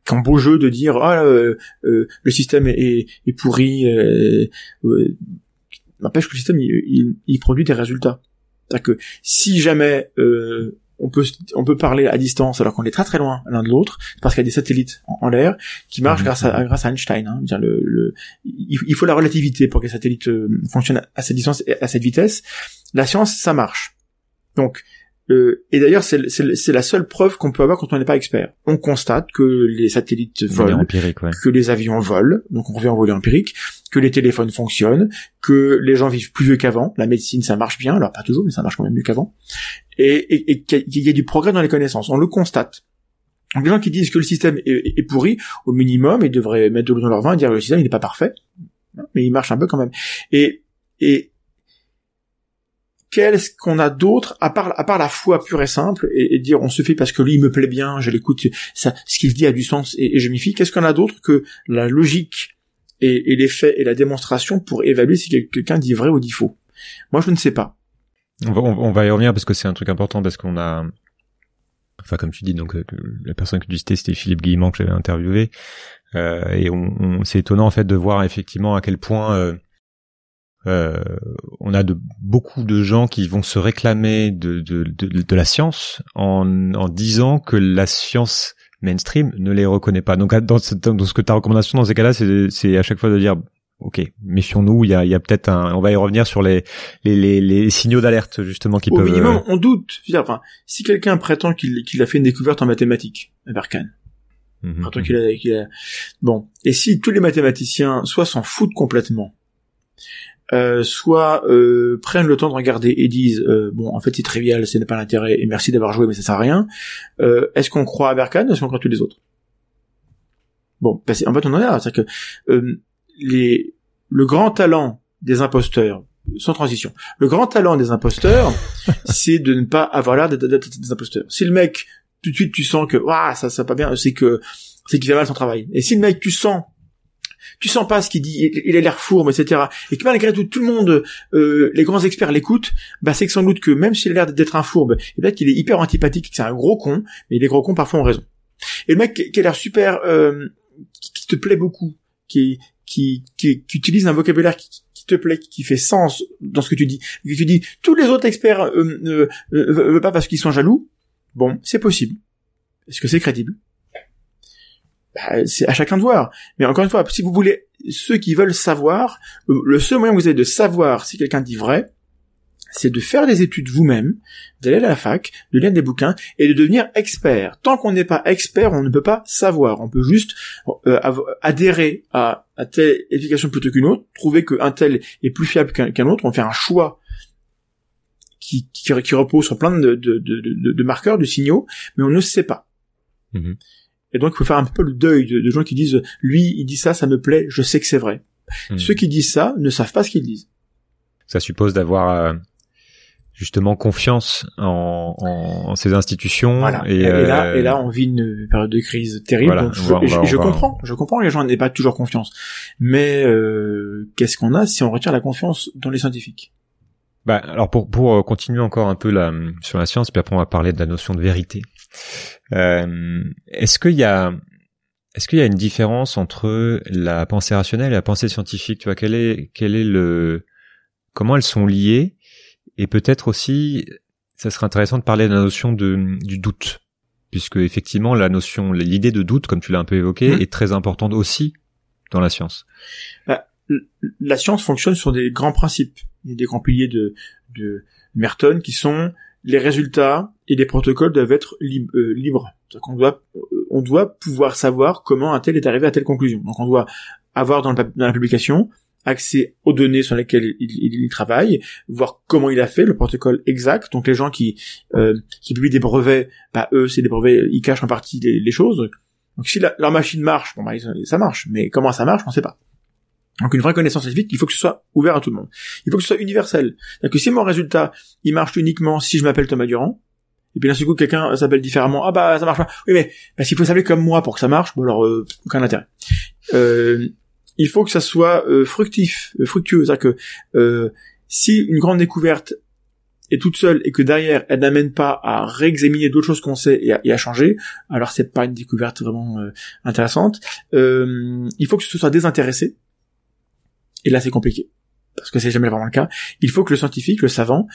[SPEAKER 8] qui ont beau jeu de dire ah euh, le système est, est pourri. N'empêche que le système il, il, il, produit des résultats. C'est-à-dire que si jamais on peut on peut parler à distance alors qu'on est très très loin l'un de l'autre parce qu'il y a des satellites en, en l'air qui marchent mmh. grâce à grâce à Einstein hein. dire le, le, il faut la relativité pour que les satellites euh, fonctionnent à cette distance et à cette vitesse la science ça marche donc euh, et d'ailleurs, c'est, c'est, la seule preuve qu'on peut avoir quand on n'est pas expert. On constate que les satellites volent,
[SPEAKER 7] ouais.
[SPEAKER 8] que les avions volent, donc on revient au volet empirique, que les téléphones fonctionnent, que les gens vivent plus vieux qu'avant, la médecine ça marche bien, alors pas toujours, mais ça marche quand même mieux qu'avant, et, et, et qu'il y a du progrès dans les connaissances. On le constate. Donc les gens qui disent que le système est, est pourri, au minimum, ils devraient mettre de l'eau dans leur vin et dire que le système n'est pas parfait, mais il marche un peu quand même. Et, et qu'est-ce qu'on a d'autre à part à part la foi pure et simple et, dire on se fait parce que lui il me plaît bien, je l'écoute, ce qu'il dit a du sens et, et je m'y fie. Qu'est-ce qu'on a d'autre que la logique et, et, les faits et la démonstration pour évaluer si quelqu'un dit vrai ou dit faux? Moi je ne sais pas.
[SPEAKER 7] On va, on va y revenir parce que c'est un truc important parce qu'on a enfin comme tu dis, donc euh, la personne que tu citais, c'était Philippe Guillemont que j'avais interviewé, euh, et on, on c'est étonnant en fait de voir effectivement à quel point euh, euh, on a de beaucoup de gens qui vont se réclamer de, de, de, de la science en, en disant que la science mainstream ne les reconnaît pas. Donc dans ce, dans ce que ta recommandation dans ces cas-là, c'est à chaque fois de dire ok, méfions-nous. Il y a, y a peut-être un. On va y revenir sur les les, les, les signaux d'alerte justement qui
[SPEAKER 8] Au
[SPEAKER 7] peuvent.
[SPEAKER 8] minimum,
[SPEAKER 7] euh,
[SPEAKER 8] on doute. Enfin, si quelqu'un prétend qu'il qu'il a fait une découverte en mathématiques, à Berkane,
[SPEAKER 7] mhm.
[SPEAKER 8] prétend qu'il a, qu'il a- bon, et si tous les mathématiciens soit s'en foutent complètement, euh, soit euh, prennent le temps de regarder et disent euh, bon, en fait, c'est trivial, ce n'est pas l'intérêt, et merci d'avoir joué, mais ça sert à rien. euh, est-ce qu'on croit à Berkane, ou est-ce qu'on croit à tous les autres? Bon, que, en fait, on en est là, c'est-à-dire que euh, les, le grand talent des imposteurs, sans transition, le grand talent des imposteurs, c'est de ne pas avoir l'air d'être des imposteurs. Si le mec, tout de suite, tu sens que, waouh, ça, ça va pas bien, c'est que, c'est qu'il fait mal son travail. Et si le mec, tu sens, tu sens pas ce qu'il dit, il, a l'air fourbe, etc. Et que malgré tout, tout le monde, euh, les grands experts l'écoutent, bah c'est que sans doute que même s'il a l'air d'être un fourbe, et peut-être qu'il est hyper antipathique, que c'est un gros con, mais les gros cons parfois ont raison. Et le mec qui, a l'air super, euh, qui te plaît beaucoup, qui, qui, qui, qui utilise un vocabulaire qui, qui te plaît, qui fait sens dans ce que tu dis, et que tu dis, tous les autres experts euh, euh, euh, veulent pas parce qu'ils sont jaloux, bon, c'est possible. Est-ce que c'est crédible? Bah, C'est à chacun de voir. Mais encore une fois, si vous voulez, ceux qui veulent savoir, le seul moyen que vous avez de savoir si quelqu'un dit vrai, c'est de faire des études vous-même, d'aller à la fac, de lire des bouquins et de devenir expert. Tant qu'on n'est pas expert, on ne peut pas savoir. On peut juste euh, adhérer à, à telle explication plutôt qu'une autre, trouver qu'un tel est plus fiable qu'un autre, on fait un choix qui, qui, qui repose sur plein de, de, de, de- marqueurs, de signaux, mais on ne sait pas.
[SPEAKER 7] Mhm.
[SPEAKER 8] Et donc il faut faire un peu le deuil de, de gens qui disent lui il dit ça, ça me plaît, je sais que c'est vrai.
[SPEAKER 7] Mhm.
[SPEAKER 8] Ceux qui disent ça ne savent pas ce qu'ils disent.
[SPEAKER 7] Ça suppose d'avoir euh, justement confiance en, en, en ces institutions.
[SPEAKER 8] Voilà.
[SPEAKER 7] Et,
[SPEAKER 8] Et, là,
[SPEAKER 7] euh,
[SPEAKER 8] et là, on vit une période de crise terrible.
[SPEAKER 7] Voilà,
[SPEAKER 8] donc je,
[SPEAKER 7] va-
[SPEAKER 8] je-
[SPEAKER 7] va-
[SPEAKER 8] je
[SPEAKER 7] on va-
[SPEAKER 8] comprends, je comprends. que Les gens n'aient pas toujours confiance. Mais euh, qu'est-ce qu'on a si on retire la confiance dans les scientifiques?
[SPEAKER 7] Bah, alors pour pour euh, continuer encore un peu sur la science, puis après on va parler de la notion de vérité. Euh, est-ce qu'il y a est-ce qu'il y a une différence entre la pensée rationnelle et la pensée scientifique? Tu vois, quel est quel est le comment elles sont liées Et peut-être aussi, ça serait intéressant de parler de la notion de du doute, puisque effectivement la notion, l'idée de doute, comme tu l'as un peu évoqué,
[SPEAKER 8] Mhm.
[SPEAKER 7] est très importante aussi dans la science.
[SPEAKER 8] La science fonctionne sur des grands principes. Il y a des grands piliers de, de Merton qui sont les résultats et les protocoles doivent être lib- euh, libres. C'est-à-dire qu'on doit, euh, on doit pouvoir savoir comment un tel est arrivé à telle conclusion. Donc on doit avoir dans, le pap- dans la publication accès aux données sur lesquelles il, il- il travaille, voir comment il a fait le protocole exact. Donc les gens qui euh, qui publient des brevets, bah eux c'est des brevets, ils cachent en partie les, les choses. Donc si la- leur machine marche, bon bah ça marche, mais comment ça marche, on sait pas. Donc une vraie connaissance scientifique, il faut que ce soit ouvert à tout le monde. Il faut que ce soit universel. C'est-à-dire que si mon résultat, il marche uniquement si je m'appelle Thomas Durand, et puis d'un seul coup quelqu'un s'appelle différemment, ah bah ça marche pas. Oui mais parce qu'il faut s'appeler comme moi pour que ça marche, bon alors euh, aucun intérêt. Euh, il faut que ça soit euh, fructif, euh, fructueux. C'est-à-dire que euh, si une grande découverte est toute seule et que derrière elle n'amène pas à réexaminer d'autres choses qu'on sait et à, changer, alors c'est pas une découverte vraiment intéressante. Euh, il faut que ce soit désintéressé. Et là c'est compliqué parce que c'est jamais vraiment le cas. Il faut que le scientifique, le savant,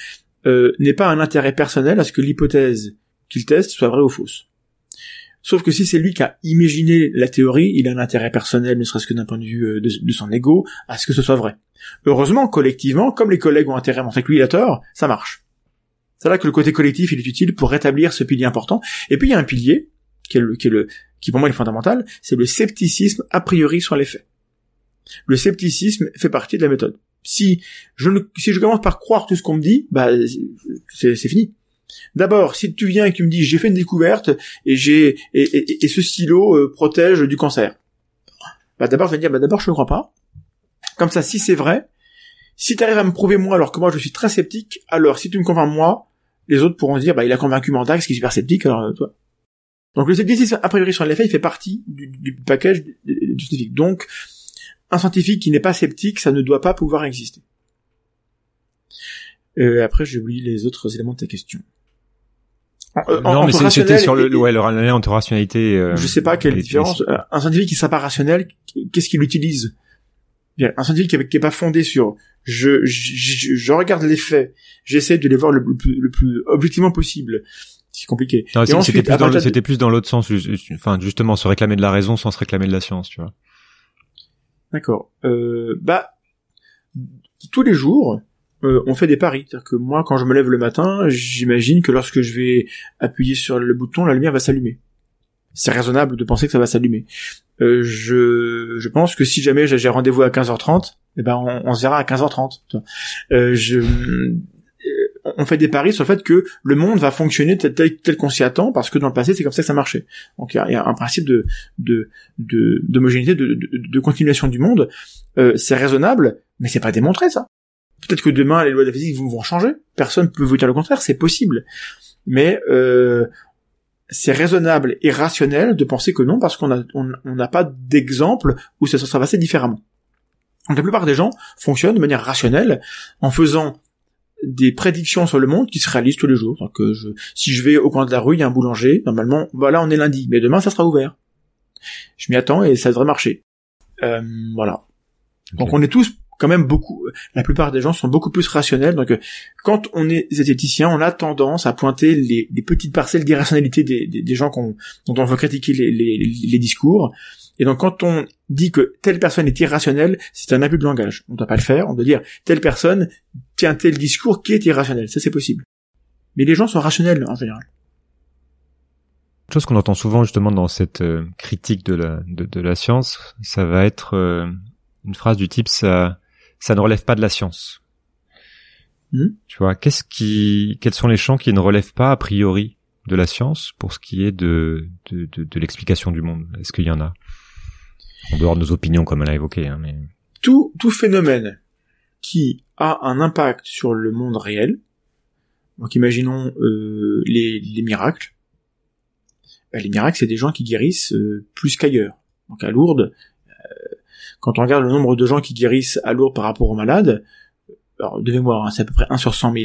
[SPEAKER 8] n'ait pas un intérêt personnel à ce que l'hypothèse qu'il teste soit vraie ou fausse. Sauf que si c'est lui qui a imaginé la théorie, il a un intérêt personnel, ne serait-ce que d'un point de vue euh, de, son ego, à ce que ce soit vrai. Heureusement, collectivement, comme les collègues ont intérêt à montrer que lui il a tort, ça marche. C'est là que le côté collectif il est utile pour rétablir ce pilier important. Et puis il y a un pilier qui est le, qui est le, qui pour moi est fondamental, c'est le scepticisme a priori sur les faits. Le scepticisme fait partie de la méthode. Si je ne, si je commence par croire tout ce qu'on me dit, bah c'est fini. D'abord, si tu viens et tu me dis j'ai fait une découverte et j'ai et, ce stylo euh, protège du cancer, bah d'abord je vais dire bah d'abord je ne crois pas. Comme ça, si c'est vrai, si tu arrives à me prouver moi alors que moi je suis très sceptique, alors si tu me convaincs moi, les autres pourront dire bah il a convaincu Mandax qui est super sceptique alors euh, toi. Donc le scepticisme a priori sur les il fait partie du, du package du, du scientifique. Donc un scientifique qui n'est pas sceptique, ça ne doit pas pouvoir exister. Euh, après, j'ai oublié les autres éléments de ta question. Euh,
[SPEAKER 7] non,
[SPEAKER 8] entre
[SPEAKER 7] mais c'était sur le,
[SPEAKER 8] et-
[SPEAKER 7] ouais, le lien entre rationalité. euh,
[SPEAKER 8] je sais pas quelle différence. Un scientifique qui sera pas rationnel, qu'est-ce qu'il utilise? Un scientifique qui est- qui est pas fondé sur je, je, je- je regarde les faits, j'essaie de les voir le, le plus, le plus objectivement possible. C'est compliqué.
[SPEAKER 7] C'était plus plus dans l'autre sens, enfin justement se réclamer de la raison sans se réclamer de la science, tu vois.
[SPEAKER 8] D'accord. Euh, bah, tous les jours, euh, on fait des paris. C'est-à-dire que moi, quand je me lève le matin, j'imagine que lorsque je vais appuyer sur le bouton, la lumière va s'allumer. C'est raisonnable de penser que ça va s'allumer. Euh, je, je pense que si jamais j'ai rendez-vous à 15h30, eh ben on, on se verra à 15h30. tu vois. Euh, je, euh, on fait des paris sur le fait que le monde va fonctionner tel, tel, qu'on s'y attend, parce que dans le passé, c'est comme ça que ça marchait. Donc il y y a un principe de de de- d'homogénéité, de, de, de continuation du monde. Euh, c'est raisonnable, mais c'est pas démontré ça. Peut-être que demain les lois de la physique vont, changer. Personne peut vous dire le contraire, c'est possible. Mais euh, c'est raisonnable et rationnel de penser que non, parce qu'on a on on n'a pas d'exemple où ça se serait passé différemment. Donc la plupart des gens fonctionnent de manière rationnelle en faisant des prédictions sur le monde qui se réalisent tous les jours. Donc euh, je, si je vais au coin de la rue, il y a un boulanger, normalement, voilà, on est lundi, mais demain ça sera ouvert. Je m'y attends et ça devrait marcher. Euh, voilà. Donc on est tous quand même beaucoup, la plupart des gens sont beaucoup plus rationnels. Donc euh, quand on est zététicien, on a tendance à pointer les, les petites parcelles d'irrationalité des, des, gens qu'on, dont on veut critiquer les, les, les discours. Et donc quand on dit que telle personne est irrationnelle, c'est un abus de langage. On ne doit pas le faire, on doit dire telle personne tient tel discours qui est irrationnel. Ça c'est possible. Mais les gens sont rationnels en général.
[SPEAKER 7] Une chose qu'on entend souvent justement dans cette euh, critique de la de, de la science, ça va être euh, une phrase du type ça ça ne relève pas de la science.
[SPEAKER 8] Mhm.
[SPEAKER 7] Tu vois, qu'est-ce qui quels sont les champs qui ne relèvent pas a priori de la science pour ce qui est de de, de, de l'explication du monde? Est-ce qu'il y en a? En dehors de nos opinions comme elle a évoqué hein, mais
[SPEAKER 8] Tout, tout phénomène qui a un impact sur le monde réel, donc imaginons euh, les, les miracles, Ben, les miracles c'est des gens qui guérissent euh, plus qu'ailleurs. Donc à Lourdes, quand on regarde le nombre de gens qui guérissent à Lourdes par rapport aux malades, alors de mémoire, hein, c'est à peu près 1 sur 100 000.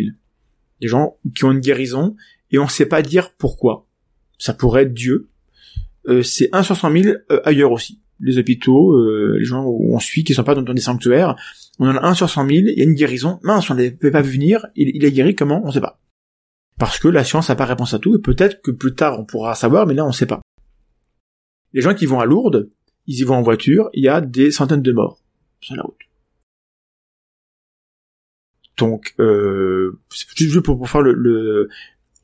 [SPEAKER 8] Des gens qui ont une guérison et on ne sait pas dire pourquoi. Ça pourrait être Dieu. Euh, c'est 1 sur 100 000 euh, ailleurs aussi. Les hôpitaux, euh, les gens où on suit, qui sont pas dans, des sanctuaires, on en a 1 sur 100 000, il y a une guérison. Mince, on l'avait pas vu venir, il, il est guéri comment? On sait pas. Parce que la science n'a pas réponse à tout, et peut-être que plus tard on pourra savoir, mais là on sait pas. Les gens qui vont à Lourdes, ils y vont en voiture, il y a des centaines de morts sur la route. Donc, euh, juste pour, pour faire le,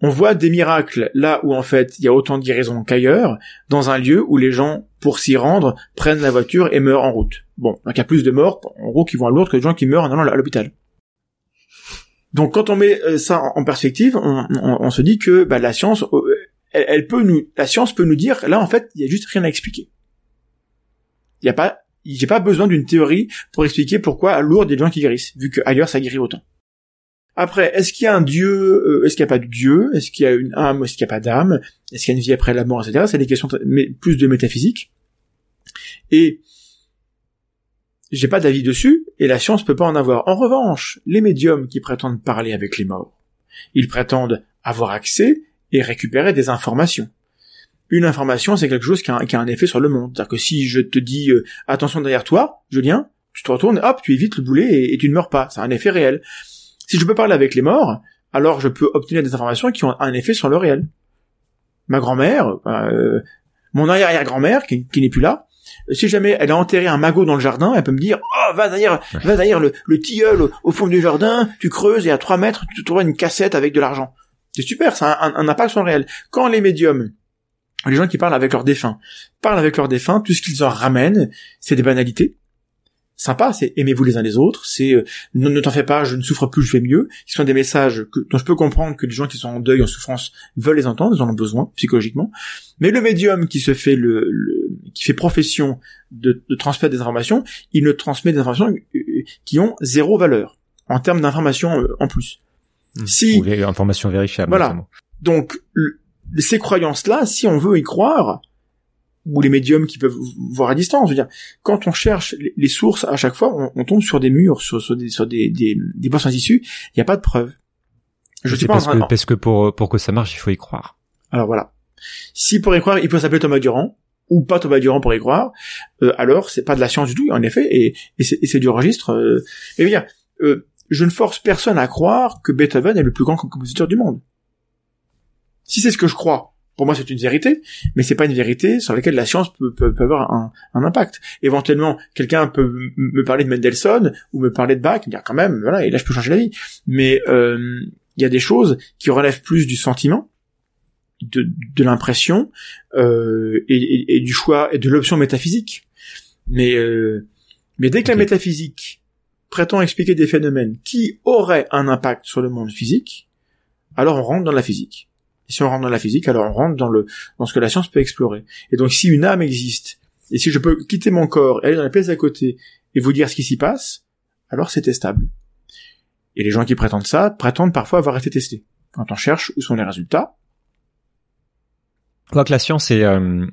[SPEAKER 8] on voit des miracles là où en fait il y a autant de guérisons qu'ailleurs, dans un lieu où les gens, pour s'y rendre, prennent la voiture et meurent en route. Bon, donc il y a plus de morts, en gros, qui vont à Lourdes que de gens qui meurent en allant à l'hôpital. Donc quand on met euh, ça en perspective, on, se dit que bah, la science, euh, elle, elle peut nous, la science dire, là en fait, il y a juste rien à expliquer. Il y a pas, j'ai pas besoin d'une théorie pour expliquer pourquoi à Lourdes des gens qui guérissent, vu qu'ailleurs ça guérit autant. Après, est-ce qu'il y a un dieu, euh, est-ce qu'il n'y a pas de dieu, est-ce qu'il y a une âme, est-ce qu'il n'y a pas d'âme, est-ce qu'il y a une vie après la mort, etc. C'est des questions plus de métaphysique. Et j'ai pas d'avis dessus, et la science peut pas en avoir. En revanche, les médiums qui prétendent parler avec les morts, ils prétendent avoir accès et récupérer des informations. Une information, c'est quelque chose qui a, un- effet sur le monde. C'est-à-dire que si je te dis euh, attention derrière toi, Julien, tu te retournes, hop, tu évites le boulet et, tu ne meurs pas. C'est un effet réel. Si je peux parler avec les morts, alors je peux obtenir des informations qui ont un effet sur le réel. Ma grand-mère, euh, mon arrière-arrière-grand-mère, qui, n'est plus là, si jamais elle a enterré un magot dans le jardin, elle peut me dire oh va derrière va derrière le, le tilleul au, au fond du jardin, tu creuses et à 3 mètres tu trouveras une cassette avec de l'argent. C'est super, ça a un, un impact sur le réel. Quand les médiums, les gens qui parlent avec leurs défunts, parlent avec leurs défunts, tout ce qu'ils en ramènent, c'est des banalités. Sympa, c'est aimez-vous les uns les autres, c'est euh, ne, ne t'en fais pas, je ne souffre plus, je vais mieux. Ce sont des messages que, dont je peux comprendre que les gens qui sont en deuil, en souffrance, veulent les entendre, ils en ont besoin psychologiquement. Mais le médium qui se fait le, le- qui fait profession de, de transmettre des informations, il ne transmet des informations euh, qui ont zéro valeur en termes d'informations euh, en plus. Si
[SPEAKER 7] ou informations vérifiables.
[SPEAKER 8] Voilà.
[SPEAKER 7] notamment.
[SPEAKER 8] donc le- ces croyances-là, si on veut y croire, ou les médiums qui peuvent voir à distance, je veux dire, quand on cherche les- sources à chaque fois, on, on tombe sur des murs, sur, sur des, sur des, des, des postes issues, il n'y a pas de preuves. Je
[SPEAKER 7] C'est
[SPEAKER 8] pas en
[SPEAKER 7] parce
[SPEAKER 8] train
[SPEAKER 7] que, parce que pour, pour que ça marche, il faut y croire.
[SPEAKER 8] Alors voilà. Si pour y croire, il peut s'appeler Thomas Durand, ou pas Thomas Durand pour y croire, euh, alors c'est pas de la science du tout, en effet, et, et c'est et c'est du registre. Euh, et dire, euh, je ne force personne à croire que Beethoven est le plus grand compositeur du monde. Si c'est ce que je crois, pour moi c'est une vérité, mais c'est pas une vérité sur laquelle la science peut, peut, peut avoir un, un impact. Éventuellement, quelqu'un peut me parler de Mendelssohn ou me parler de Bach, me dire quand même, voilà, et là je peux changer la vie. Mais euh, il y a des choses qui relèvent plus du sentiment, de, de l'impression euh, et, et- et du choix et de l'option métaphysique. Mais euh, mais dès que la métaphysique prétend expliquer des phénomènes qui auraient un impact sur le monde physique, alors on rentre dans la physique. Et si on rentre dans la physique, alors on rentre dans le dans ce que la science peut explorer. Et donc si une âme existe, et si je peux quitter mon corps, aller dans la pièce à côté et vous dire ce qui s'y passe, alors c'est testable. Et les gens qui prétendent ça prétendent parfois avoir été testés. Quand on cherche où sont les résultats,
[SPEAKER 7] Quoique la science est, euh,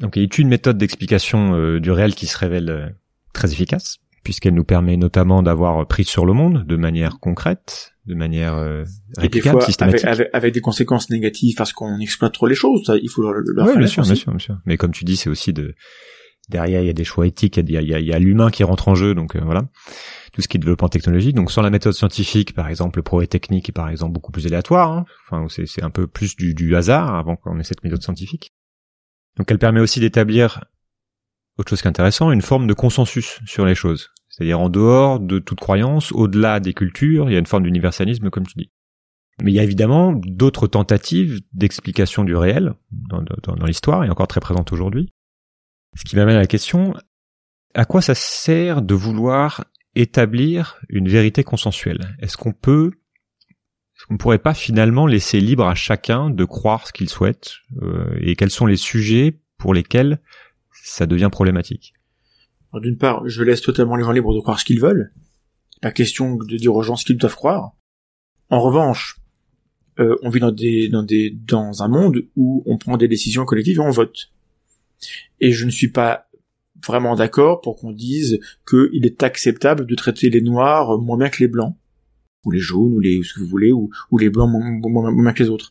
[SPEAKER 7] donc est une méthode d'explication euh, du réel qui se révèle euh, très efficace, puisqu'elle nous permet notamment d'avoir prise sur le monde de manière concrète, de manière euh, réplicable,
[SPEAKER 8] fois avec,
[SPEAKER 7] systématique.
[SPEAKER 8] avec, avec des conséquences négatives parce qu'on exploite trop les choses, ça, il faut le, le
[SPEAKER 7] Oui, bien sûr, bien sûr, bien sûr. Mais comme tu dis, c'est aussi de derrière il y a des choix éthiques, il y a, il y a, il y a l'humain qui rentre en jeu, donc euh, voilà, tout ce qui est développement technologique. Donc sans la méthode scientifique, par exemple, le progrès technique est par exemple beaucoup plus aléatoire. hein. Enfin, c'est c'est un peu plus du, du hasard avant qu'on ait cette méthode scientifique. Donc elle permet aussi d'établir autre chose qui est intéressant, une forme de consensus sur les choses. C'est-à-dire en dehors de toute croyance, au-delà des cultures, il y a une forme d'universalisme, comme tu dis. Mais il y a évidemment d'autres tentatives d'explication du réel dans, l'histoire et encore très présentes aujourd'hui. Ce qui m'amène à la question, à quoi ça sert de vouloir établir une vérité consensuelle? Est-ce qu'on peut, est-ce qu'on ne pourrait pas finalement laisser libre à chacun de croire ce qu'il souhaite euh, et quels sont les sujets pour lesquels ça devient problématique
[SPEAKER 8] D'une part, je laisse totalement les gens libres de croire ce qu'ils veulent. La question de dire aux gens ce qu'ils doivent croire. En revanche, euh, on vit dans des, dans des, dans un monde où on prend des décisions collectives et on vote. Et je ne suis pas vraiment d'accord pour qu'on dise qu'il est acceptable de traiter les noirs moins bien que les blancs, ou les jaunes, ou les, ou ce que vous voulez, ou, ou les blancs moins, moins- moins bien que les autres.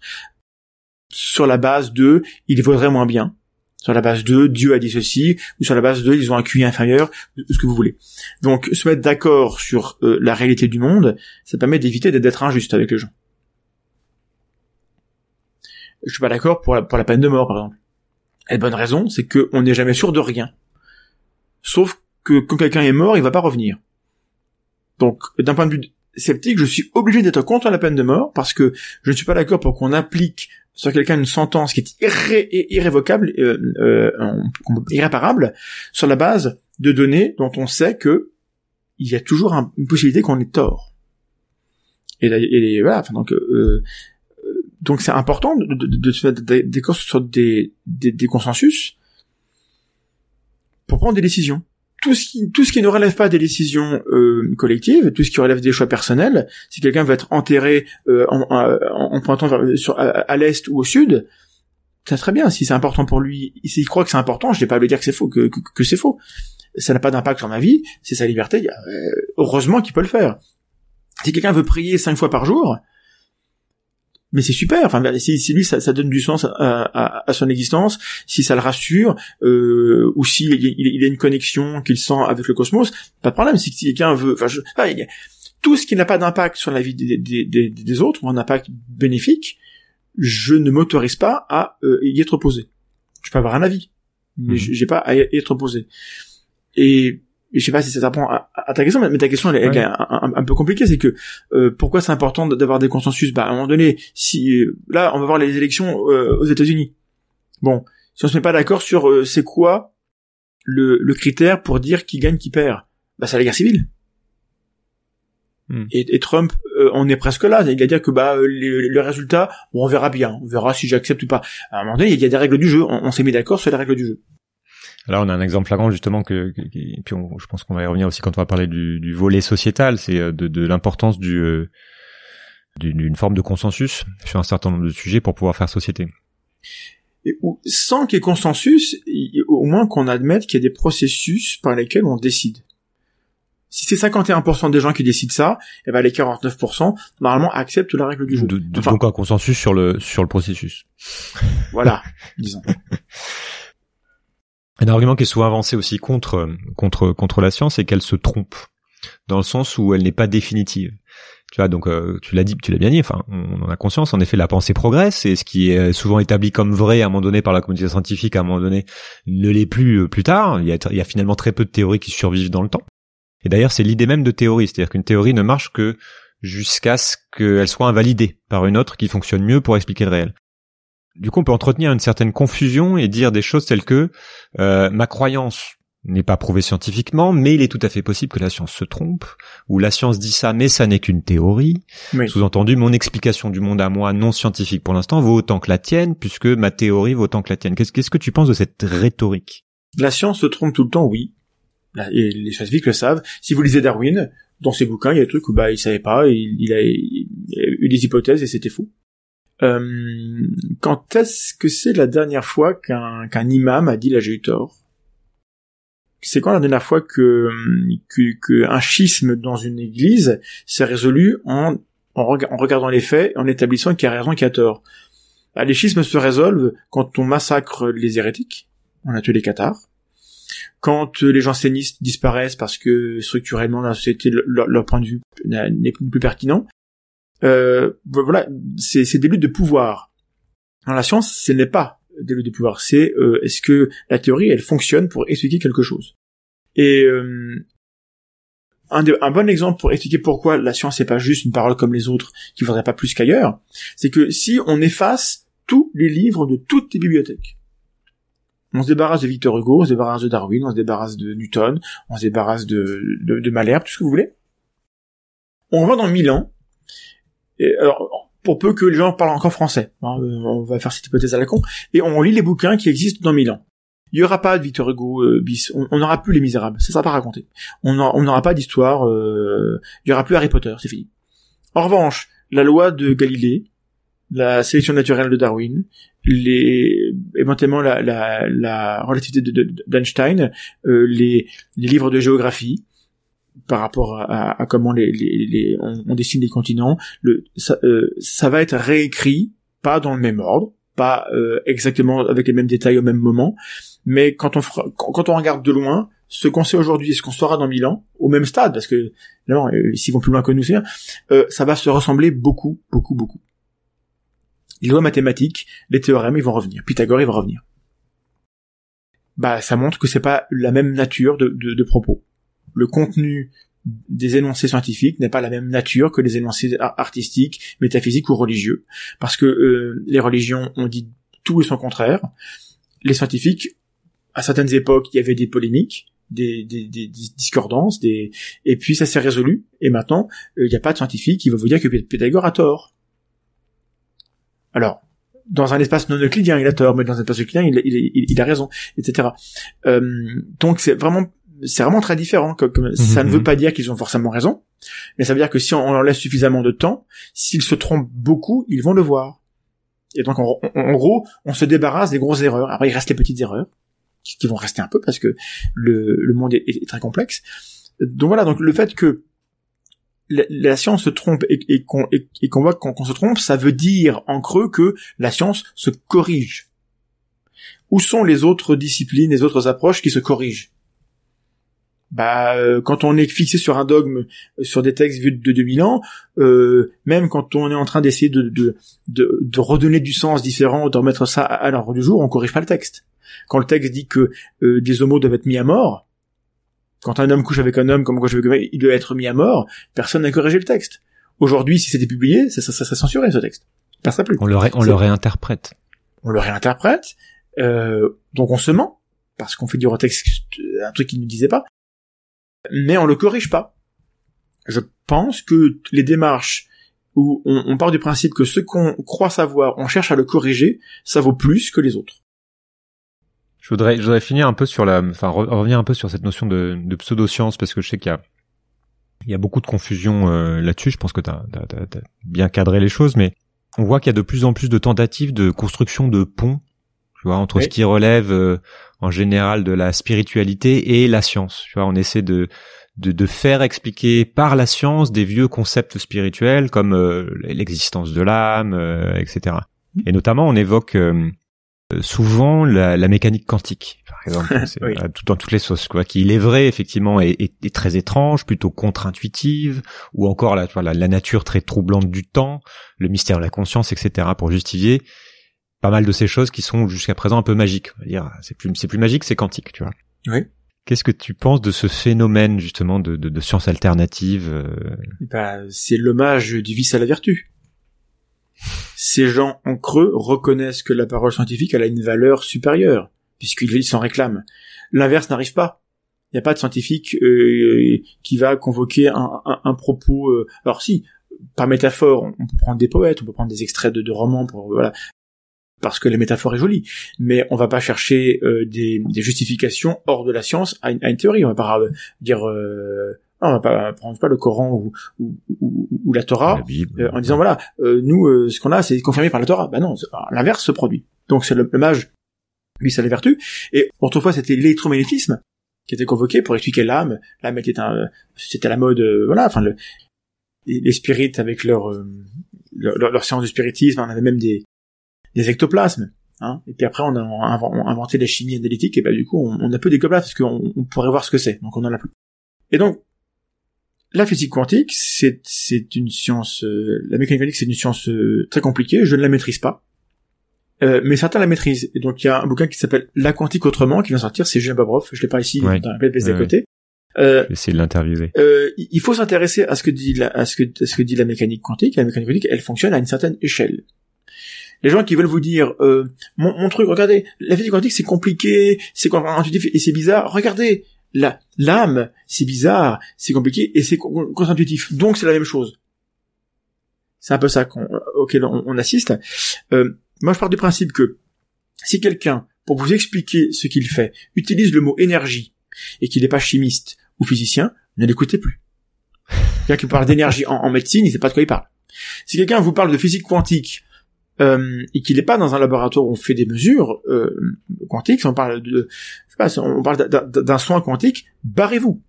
[SPEAKER 8] Sur la base de, il vaudrait moins bien. Sur la base de, Dieu a dit ceci, ou sur la base de, ils ont un QI inférieur, ce que vous voulez. Donc, se mettre d'accord sur euh, la réalité du monde, ça permet d'éviter d'être injuste avec les gens. Je suis pas d'accord pour la, peine de mort, par exemple. Et la bonne raison, c'est qu'on n'est jamais sûr de rien. Sauf que quand quelqu'un est mort, il va pas revenir. Donc, d'un point de vue sceptique, je suis obligé d'être contre la peine de mort parce que je ne suis pas d'accord pour qu'on applique sur quelqu'un une sentence qui est irré- irrévocable, euh, euh, irréparable, sur la base de données dont on sait que il y a toujours un- une possibilité qu'on ait tort. Et, là- et voilà, enfin donc euh, euh, donc c'est important de, se mettre sur des, des, des consensus pour prendre des décisions. Tout ce qui tout ce qui ne relève pas des décisions euh, collectives, tout ce qui relève des choix personnels, si quelqu'un veut être enterré euh, en, en, en pointant vers, sur, à, à l'est ou au sud, c'est très bien. Si c'est important pour lui, s'il croit que c'est important, je n'ai pas à lui dire que c'est faux, que, que, que c'est faux. Ça n'a pas d'impact sur ma vie, c'est sa liberté. euh, heureusement qu'il peut le faire. Si quelqu'un veut prier cinq fois par jour, mais c'est super. Enfin, ben, si, si lui, ça, ça donne du sens à, à, à son existence, si ça le rassure, euh, ou si il, il- il a une connexion qu'il sent avec le cosmos, pas de problème. Si quelqu'un veut, enfin, je, il tout ce qui n'a pas d'impact sur la vie des, des, des, des autres ou un impact bénéfique, je ne m'autorise pas à euh, y être opposé. Je peux avoir un avis, mais
[SPEAKER 7] Mhm.
[SPEAKER 8] j'ai pas à y être opposé. Et je sais pas si ça t'apprend à, à ta question, mais ta question elle, est- un, un- un peu compliquée, c'est que euh, pourquoi c'est important d'avoir des consensus? Bah à un moment donné, si euh, là on va voir les élections euh, aux États-Unis. Bon, si on se met pas d'accord sur euh, c'est quoi le, le critère pour dire qui gagne, qui perd, bah c'est la guerre civile.
[SPEAKER 7] Hmm.
[SPEAKER 8] Et, et Trump, euh, on est presque là. Il va dire que bah euh, les, les résultats, bon, on verra bien, on verra si j'accepte ou pas. À un moment donné, il y a des règles du jeu. On, on s'est mis d'accord sur les règles du jeu.
[SPEAKER 7] Là, on a un exemple flagrant justement que, que- que- et puis on- je pense qu'on va y revenir aussi quand on va parler du, du volet sociétal, c'est euh, de, de l'importance du euh, d'une d'une forme de consensus sur un certain nombre de sujets pour pouvoir faire société.
[SPEAKER 8] Et, sans qu'il y ait consensus, au moins qu'on admette qu'il y a des processus par lesquels on décide. Si c'est 51% des gens qui décident ça, et ben les 49% normalement acceptent la règle du jeu.
[SPEAKER 7] De- de-
[SPEAKER 8] Enfin,
[SPEAKER 7] donc un consensus sur le sur le processus.
[SPEAKER 8] voilà, disons.
[SPEAKER 7] Un argument qui est souvent avancé aussi contre contre contre la science, c'est qu'elle se trompe dans le sens où elle n'est pas définitive. Tu vois, donc euh, tu l'as dit, tu l'as bien dit. Enfin, on en a conscience. En effet, la pensée progresse et ce qui est souvent établi comme vrai à un moment donné par la communauté scientifique, à un moment donné, ne l'est plus euh, plus tard. Il y a, il y a finalement très peu de théories qui survivent dans le temps. Et d'ailleurs, c'est l'idée même de théorie, c'est-à-dire qu'une théorie ne marche que jusqu'à ce qu'elle soit invalidée par une autre qui fonctionne mieux pour expliquer le réel. Du coup, on peut entretenir une certaine confusion et dire des choses telles que euh, ma croyance n'est pas prouvée scientifiquement, mais il est tout à fait possible que la science se trompe, ou la science dit ça, mais ça n'est qu'une théorie.
[SPEAKER 8] Oui.
[SPEAKER 7] Sous-entendu, mon explication du monde à moi, non scientifique pour l'instant, vaut autant que la tienne, puisque ma théorie vaut autant que la tienne. Qu'est-ce que tu penses de cette rhétorique?
[SPEAKER 8] La science se trompe tout le temps, oui. Et les scientifiques le savent. Si vous lisez Darwin, dans ses bouquins, il y a des trucs où bah il savait pas, il, il, a, il a eu des hypothèses et c'était faux. Euh, quand est-ce que c'est la dernière fois qu'un qu'un imam a dit là j'ai eu tort? C'est quand la dernière fois que, que, que un schisme dans une église s'est résolu en, en, rega- en regardant les faits, en établissant qui a raison qui a tort? Bah, Les schismes se résolvent quand on massacre les hérétiques, on a tué les cathares, quand les jansénistes disparaissent parce que structurellement la société le- leur, point de vue n'est plus pertinent, euh, voilà, c'est des luttes de pouvoir. Dans la science, ce n'est pas des luttes de pouvoir, c'est euh, est-ce que la théorie elle fonctionne pour expliquer quelque chose? Et euh, un, un bon exemple pour expliquer pourquoi la science n'est pas juste une parole comme les autres qui vaudrait pas plus qu'ailleurs, c'est que si on efface tous les livres de toutes les bibliothèques, on se débarrasse de Victor Hugo, on se débarrasse de Darwin, on se débarrasse de Newton, on se débarrasse de, de, de Malherbe, tout ce que vous voulez. On va dans mille ans, et alors, pour peu que les gens parlent encore français, hein, on va faire cette hypothèse à la con, et on lit les bouquins qui existent dans mille ans. Il y aura pas de Victor Hugo euh, bis, on n'aura plus les Misérables, ça sera pas raconté. On n'aura pas d'histoire, euh, il y aura plus Harry Potter, c'est fini. En revanche, la loi de Galilée, la sélection naturelle de Darwin, les éventuellement la, la, la relativité de- de- d'Einstein, euh, les, les livres de géographie par rapport à, à- à comment les, les, les- on, on dessine les continents, le, ça, euh, ça va être réécrit, pas dans le même ordre, pas euh, exactement avec les mêmes détails au même moment, mais quand on fera- quand, on regarde de loin, ce qu'on sait aujourd'hui et ce qu'on saura dans mille ans, au même stade, parce que évidemment, euh, s'ils vont plus loin que nous, c'est euh, ça va se ressembler beaucoup, beaucoup, beaucoup. Les lois mathématiques, les théorèmes, ils vont revenir. Pythagore, il va revenir. Bah, ça montre que c'est pas la même nature de, de, de propos. Le contenu des énoncés scientifiques n'est pas la même nature que les énoncés ar- artistiques, métaphysiques ou religieux, parce que euh, les religions ont dit tout et son contraire. Les scientifiques, à certaines époques, il y avait des polémiques, des, des, des discordances, des et puis ça s'est résolu. Et maintenant, euh, il n'y a pas de scientifique qui va vous dire que Py- Pythagore a tort. Alors, dans un espace non euclidien, il a tort, mais dans un espace euclidien, il, il a raison, etc. Euh, donc c'est vraiment, c'est vraiment très différent. Ça ne
[SPEAKER 7] Mhm.
[SPEAKER 8] veut pas dire qu'ils ont forcément raison, mais ça veut dire que si on, on leur laisse suffisamment de temps, s'ils se trompent beaucoup, ils vont le voir. Et donc, en, en- en gros, on se débarrasse des grosses erreurs. Après, il reste les petites erreurs qui, qui vont rester un peu parce que le, le monde est, est très complexe. Donc voilà. Donc le fait que la, la science se trompe et, et qu'on voit qu'on qu'on se trompe, ça veut dire en creux que la science se corrige. Où sont les autres disciplines, les autres approches qui se corrigent? Bah, euh, quand on est fixé sur un dogme, euh, sur des textes vus de 2000 ans, euh, même quand on est en train d'essayer de, de, de, de redonner du sens différent, de remettre ça à, à l'ordre du jour, on corrige pas le texte. Quand le texte dit que euh, des homos doivent être mis à mort, quand un homme couche avec un homme comme avec un homme, il doit être mis à mort, personne n'a corrigé le texte. Aujourd'hui, si c'était publié, ça, ça, ça serait censuré ce texte. Passerait plus.
[SPEAKER 7] On le, ré- on le réinterprète.
[SPEAKER 8] On le réinterprète, euh, donc on se ment, parce qu'on fait du retexte un truc qu'il ne disait pas, mais on le corrige pas. Je pense que les démarches où on, part du principe que ce qu'on croit savoir, on cherche à le corriger, ça vaut plus que les autres.
[SPEAKER 7] Je voudrais, je voudrais finir un peu sur la, enfin re- revenir un peu sur cette notion de, de pseudoscience parce que je sais qu'il y a, il y a beaucoup de confusion euh, là-dessus. Je pense que tu as, bien cadré les choses, mais on voit qu'il y a de plus en plus de tentatives de construction de ponts, tu vois, entre
[SPEAKER 8] Oui.
[SPEAKER 7] ce qui relève euh, en général de la spiritualité et la science. Tu vois, on essaie de de, de faire expliquer par la science des vieux concepts spirituels comme euh, l'existence de l'âme, euh, etc.
[SPEAKER 8] Mmh.
[SPEAKER 7] Et notamment, on évoque euh, souvent la, la, mécanique quantique, par exemple,
[SPEAKER 8] oui.
[SPEAKER 7] tout dans toutes les sauces, quoi, qui il est vrai effectivement est, est, est très étrange, plutôt contre-intuitive, ou encore la, la, la nature très troublante du temps, le mystère de la conscience, etc. pour justifier pas mal de ces choses qui sont jusqu'à présent un peu magiques. On va dire, c'est plus, c'est plus magique, c'est quantique, tu vois.
[SPEAKER 8] Oui.
[SPEAKER 7] Qu'est-ce que tu penses de ce phénomène justement de, de, de science alternative euh...
[SPEAKER 8] bah, C'est l'hommage du vice à la vertu. Ces gens en creux reconnaissent que la parole scientifique elle a une valeur supérieure, puisqu'ils s'en réclament. L'inverse n'arrive pas. Il n'y a pas de scientifique euh, qui va convoquer un, un, un propos. Euh... Alors si, par métaphore, on peut prendre des poètes, on peut prendre des extraits de, de romans pour voilà, parce que la métaphore est jolie, mais on va pas chercher euh, des, des, justifications hors de la science à une, à une théorie. On va pas euh, dire, euh, on va pas prendre pas le Coran ou, ou, ou, ou la Torah
[SPEAKER 7] la Bible,
[SPEAKER 8] euh, en disant voilà, nous ce qu'on a c'est confirmé par la Torah. Bah non, l'inverse se produit. Donc c'est le, le mage, lui ça les vertus. Et autrefois c'était l'électromagnétisme qui était convoqué pour expliquer l'âme. L'âme était un, c'était la mode, voilà. Enfin le, les, les spirites avec leur, leur, leur, leur science du spiritisme, on avait même des des ectoplasmes. Hein et puis après, on a, inventé la chimie analytique, et bah du coup, on, on a peu d'ectoplasmes, parce qu'on on pourrait voir ce que c'est, donc on en a plus. Et donc, la physique quantique, c'est, c'est une science... Euh, la mécanique quantique, c'est une science euh, très compliquée, je ne la maîtrise pas. Euh, mais certains la maîtrisent. Et donc, il y a un bouquin qui s'appelle La quantique autrement, qui vient sortir, c'est Julien Bobrov, je l'ai pas ici,
[SPEAKER 7] ouais.
[SPEAKER 8] dans la PPS
[SPEAKER 7] ouais,
[SPEAKER 8] à côté.
[SPEAKER 7] Euh, de l'interviewer.
[SPEAKER 8] Euh, il faut s'intéresser à ce que dit la, à ce que, à ce que dit la mécanique quantique. La mécanique quantique, elle fonctionne à une certaine échelle les gens qui veulent vous dire euh, mon, truc, regardez, la physique quantique c'est compliqué, c'est contre-intuitif et c'est bizarre. Regardez, la l'âme c'est bizarre, c'est compliqué et c'est contre-intuitif. Donc c'est la même chose. C'est un peu ça qu'on, auquel on, assiste. Euh, moi je pars du principe que si quelqu'un, pour vous expliquer ce qu'il fait, utilise le mot énergie et qu'il n'est pas chimiste ou physicien, ne l'écoutez plus. Quelqu'un qui parle d'énergie en, médecine, il sait pas de quoi il parle. Si quelqu'un vous parle de physique quantique euh, et qu'il n'est pas dans un laboratoire où on fait des mesures euh, quantiques, si on parle de, je sais pas, on parle d'un soin quantique, barrez-vous.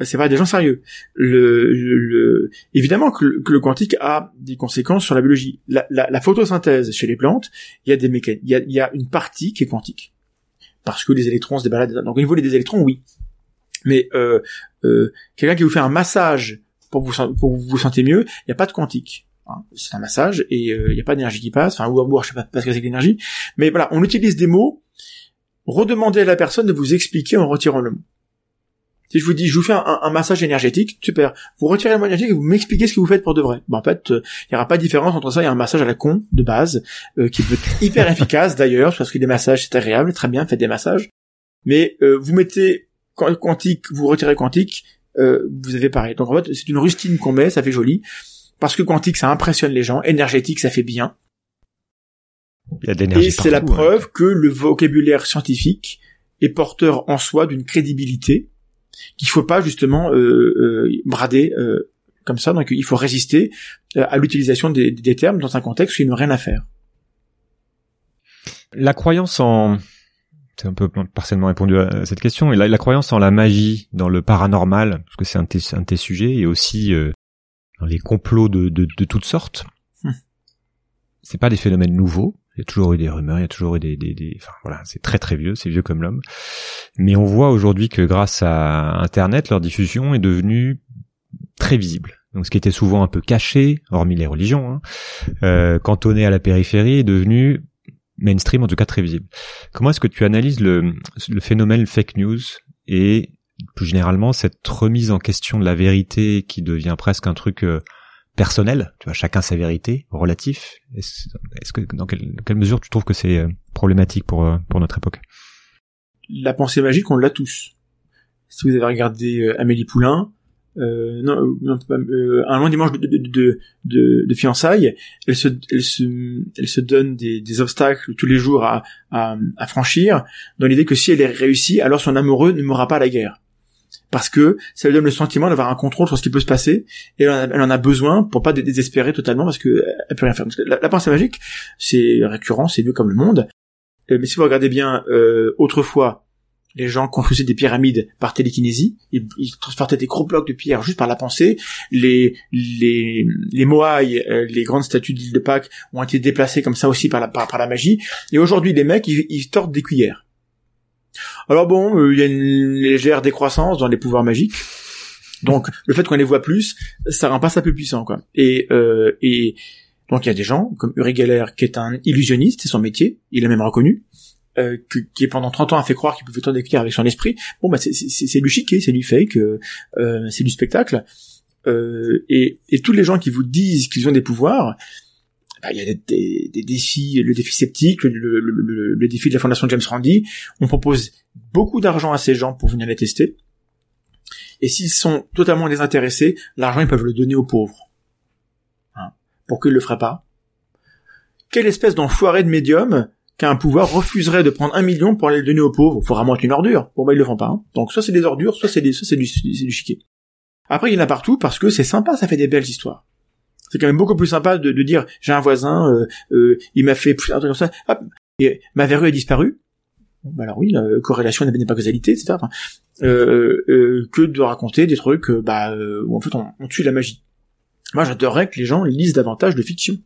[SPEAKER 8] C'est pas des gens sérieux. Le, le, le évidemment que le, que le, quantique a des conséquences sur la biologie. La, la, la photosynthèse chez les plantes, il y a des il y a, y a une partie qui est quantique parce que les électrons se débaladent. Donc au niveau des électrons, oui. Mais euh, euh, quelqu'un qui vous fait un massage pour vous pour vous sentez mieux, il n'y a pas de quantique c'est un massage et il euh, n'y a pas d'énergie qui passe, enfin ou, ou je sais pas, pas ce que c'est que l'énergie, mais voilà, on utilise des mots, redemandez à la personne de vous expliquer en retirant le mot. Si je vous dis, je vous fais un, un massage énergétique, super. Vous retirez le mot énergétique et vous m'expliquez ce que vous faites pour de vrai. Ben, en fait, il euh, n'y aura pas de différence entre ça et un massage à la con de base, euh, qui peut être hyper efficace d'ailleurs, parce que des massages c'est agréable, très bien, faites des massages. Mais euh, vous mettez quantique, vous retirez quantique, vous avez pareil. Donc en fait, c'est une rustine qu'on met, ça fait joli parce que quantique ça impressionne les gens, énergétique ça fait bien.
[SPEAKER 7] Il y a de l'énergie
[SPEAKER 8] Et c'est la
[SPEAKER 7] hein.
[SPEAKER 8] preuve que le vocabulaire scientifique est porteur en soi d'une crédibilité qu'il faut pas justement euh, euh, brader euh, comme ça. Donc il faut résister euh, à l'utilisation des, des, termes dans un contexte où ils n'ont rien à faire.
[SPEAKER 7] La croyance en c'est un peu partiellement répondu à cette question. Et la, la, croyance en la magie, dans le paranormal, parce que c'est un, un de tes sujets, et aussi euh, dans les complots de, de, de toutes sortes.
[SPEAKER 8] Hmm.
[SPEAKER 7] C'est pas des phénomènes nouveaux. Il y a toujours eu des rumeurs, il y a toujours eu des, des, des... enfin voilà, c'est très très vieux, c'est vieux comme l'homme. Mais on voit aujourd'hui que grâce à Internet, leur diffusion est devenue très visible. Donc ce qui était souvent un peu caché, hormis les religions, hein, euh, cantonné à la périphérie, est devenu mainstream, en tout cas très visible. Comment est-ce que tu analyses le, le phénomène fake news et plus généralement cette remise en question de la vérité qui devient presque un truc euh, personnel, tu vois, chacun sa vérité, relatif. Est-ce, que dans quelle, mesure tu trouves que c'est euh, problématique pour euh, pour notre époque?
[SPEAKER 8] La pensée magique, on l'a tous. Si vous avez regardé Amélie Poulain, euh, non, non euh, un long dimanche de, de, de, de, de fiançailles, elle se, elle se, elle se donne des, des obstacles tous les jours à, à, à franchir, dans l'idée que si elle est réussie, alors son amoureux ne mourra pas à la guerre parce que ça lui donne le sentiment d'avoir un contrôle sur ce qui peut se passer et elle en a, besoin pour pas désespérer totalement parce que elle peut rien faire. La, pensée magique, c'est récurrent, c'est vieux comme le monde. Euh, mais si vous regardez bien, euh, autrefois, les gens construisaient des pyramides par télékinésie, ils, transportaient des gros blocs de pierre juste par la pensée. Les les les Moai, euh, les grandes statues de l'île de Pâques, ont été déplacées comme ça aussi par la par la magie. Et aujourd'hui, les mecs, ils, ils tordent des cuillères. Alors bon, euh, il y a une légère décroissance dans les pouvoirs magiques. Donc le fait qu'on les voit plus, ça rend pas ça plus puissant quoi. Et euh, et donc il y a des gens comme Uri Geller qui est un illusionniste, c'est son métier, il est même reconnu. Euh, qui pendant 30 ans a fait croire qu'il pouvait des cuillères avec son esprit. Bon bah c'est du chiquet, c'est du fake, euh, euh, c'est du spectacle. Euh, et, et tous les gens qui vous disent qu'ils ont des pouvoirs, bah, il y a des, défis, le défi sceptique, le, défi de la fondation James Randi. On propose beaucoup d'argent à ces gens pour venir les tester. Et s'ils sont totalement désintéressés, l'argent ils peuvent le donner aux pauvres. Hein. Pourquoi ils le feraient pas Quelle espèce d'enfoiré de médium qui a un pouvoir refuserait de prendre un million pour aller le donner aux pauvres? Faut vraiment être une ordure. Bon bah ils le font pas. hein. Donc soit c'est des ordures, soit c'est du, du chiquet. Après il y en a partout parce que c'est sympa, ça fait des belles histoires. C'est quand même beaucoup plus sympa de, de dire j'ai un voisin, euh, euh, il m'a fait un truc comme ça, hop, et ma verrue a disparu. Bah alors oui, euh, corrélation n'est pas causalité, etc. Euh, euh, que de raconter des trucs euh, bah, où en fait on, on tue la magie. Moi j'adorerais que les gens lisent davantage de fiction.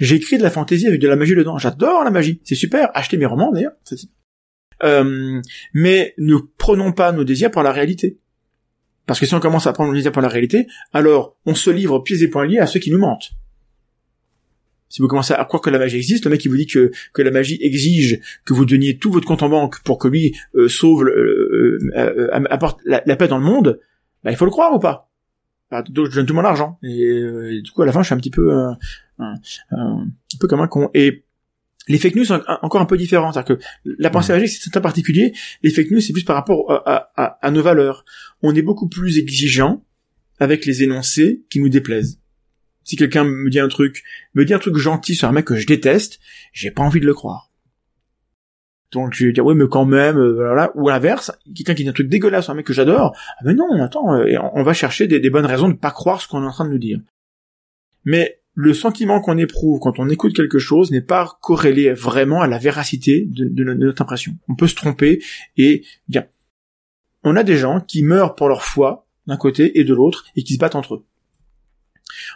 [SPEAKER 8] J'ai écrit de la fantaisie avec de la magie dedans. J'adore la magie, c'est super. Achetez mes romans d'ailleurs. Euh, mais ne prenons pas nos désirs par la réalité. Parce que si on commence à prendre nos désirs par la réalité, alors on se livre pieds et poings liés à ceux qui nous mentent. Si vous commencez à croire que la magie existe, le mec qui vous dit que, que la magie exige que vous donniez tout votre compte en banque pour que lui euh, sauve, euh, euh, euh, apporte la, paix dans le monde, bah, il faut le croire ou pas? Bah, Donc je donne tout mon argent. Et, et du coup, à la fin, je suis un petit peu, un, peu comme un con. Les fake news sont encore un peu différents. C'est-à-dire que la pensée magique, c'est un particulier. Les fake news, c'est plus par rapport à, à- à nos valeurs. On est beaucoup plus exigeant avec les énoncés qui nous déplaisent. Si quelqu'un me dit un truc, me dit un truc gentil sur un mec que je déteste, j'ai pas envie de le croire. Donc je vais dire oui mais quand même euh, voilà ou à l'inverse quelqu'un qui dit un truc dégueulasse sur un mec que j'adore ah mais non attends euh, on va chercher des, des bonnes raisons de pas croire ce qu'on est en train de nous dire mais le sentiment qu'on éprouve quand on écoute quelque chose n'est pas corrélé vraiment à la véracité de, de no- de notre impression on peut se tromper et bien on a des gens qui meurent pour leur foi d'un côté et de l'autre et qui se battent entre eux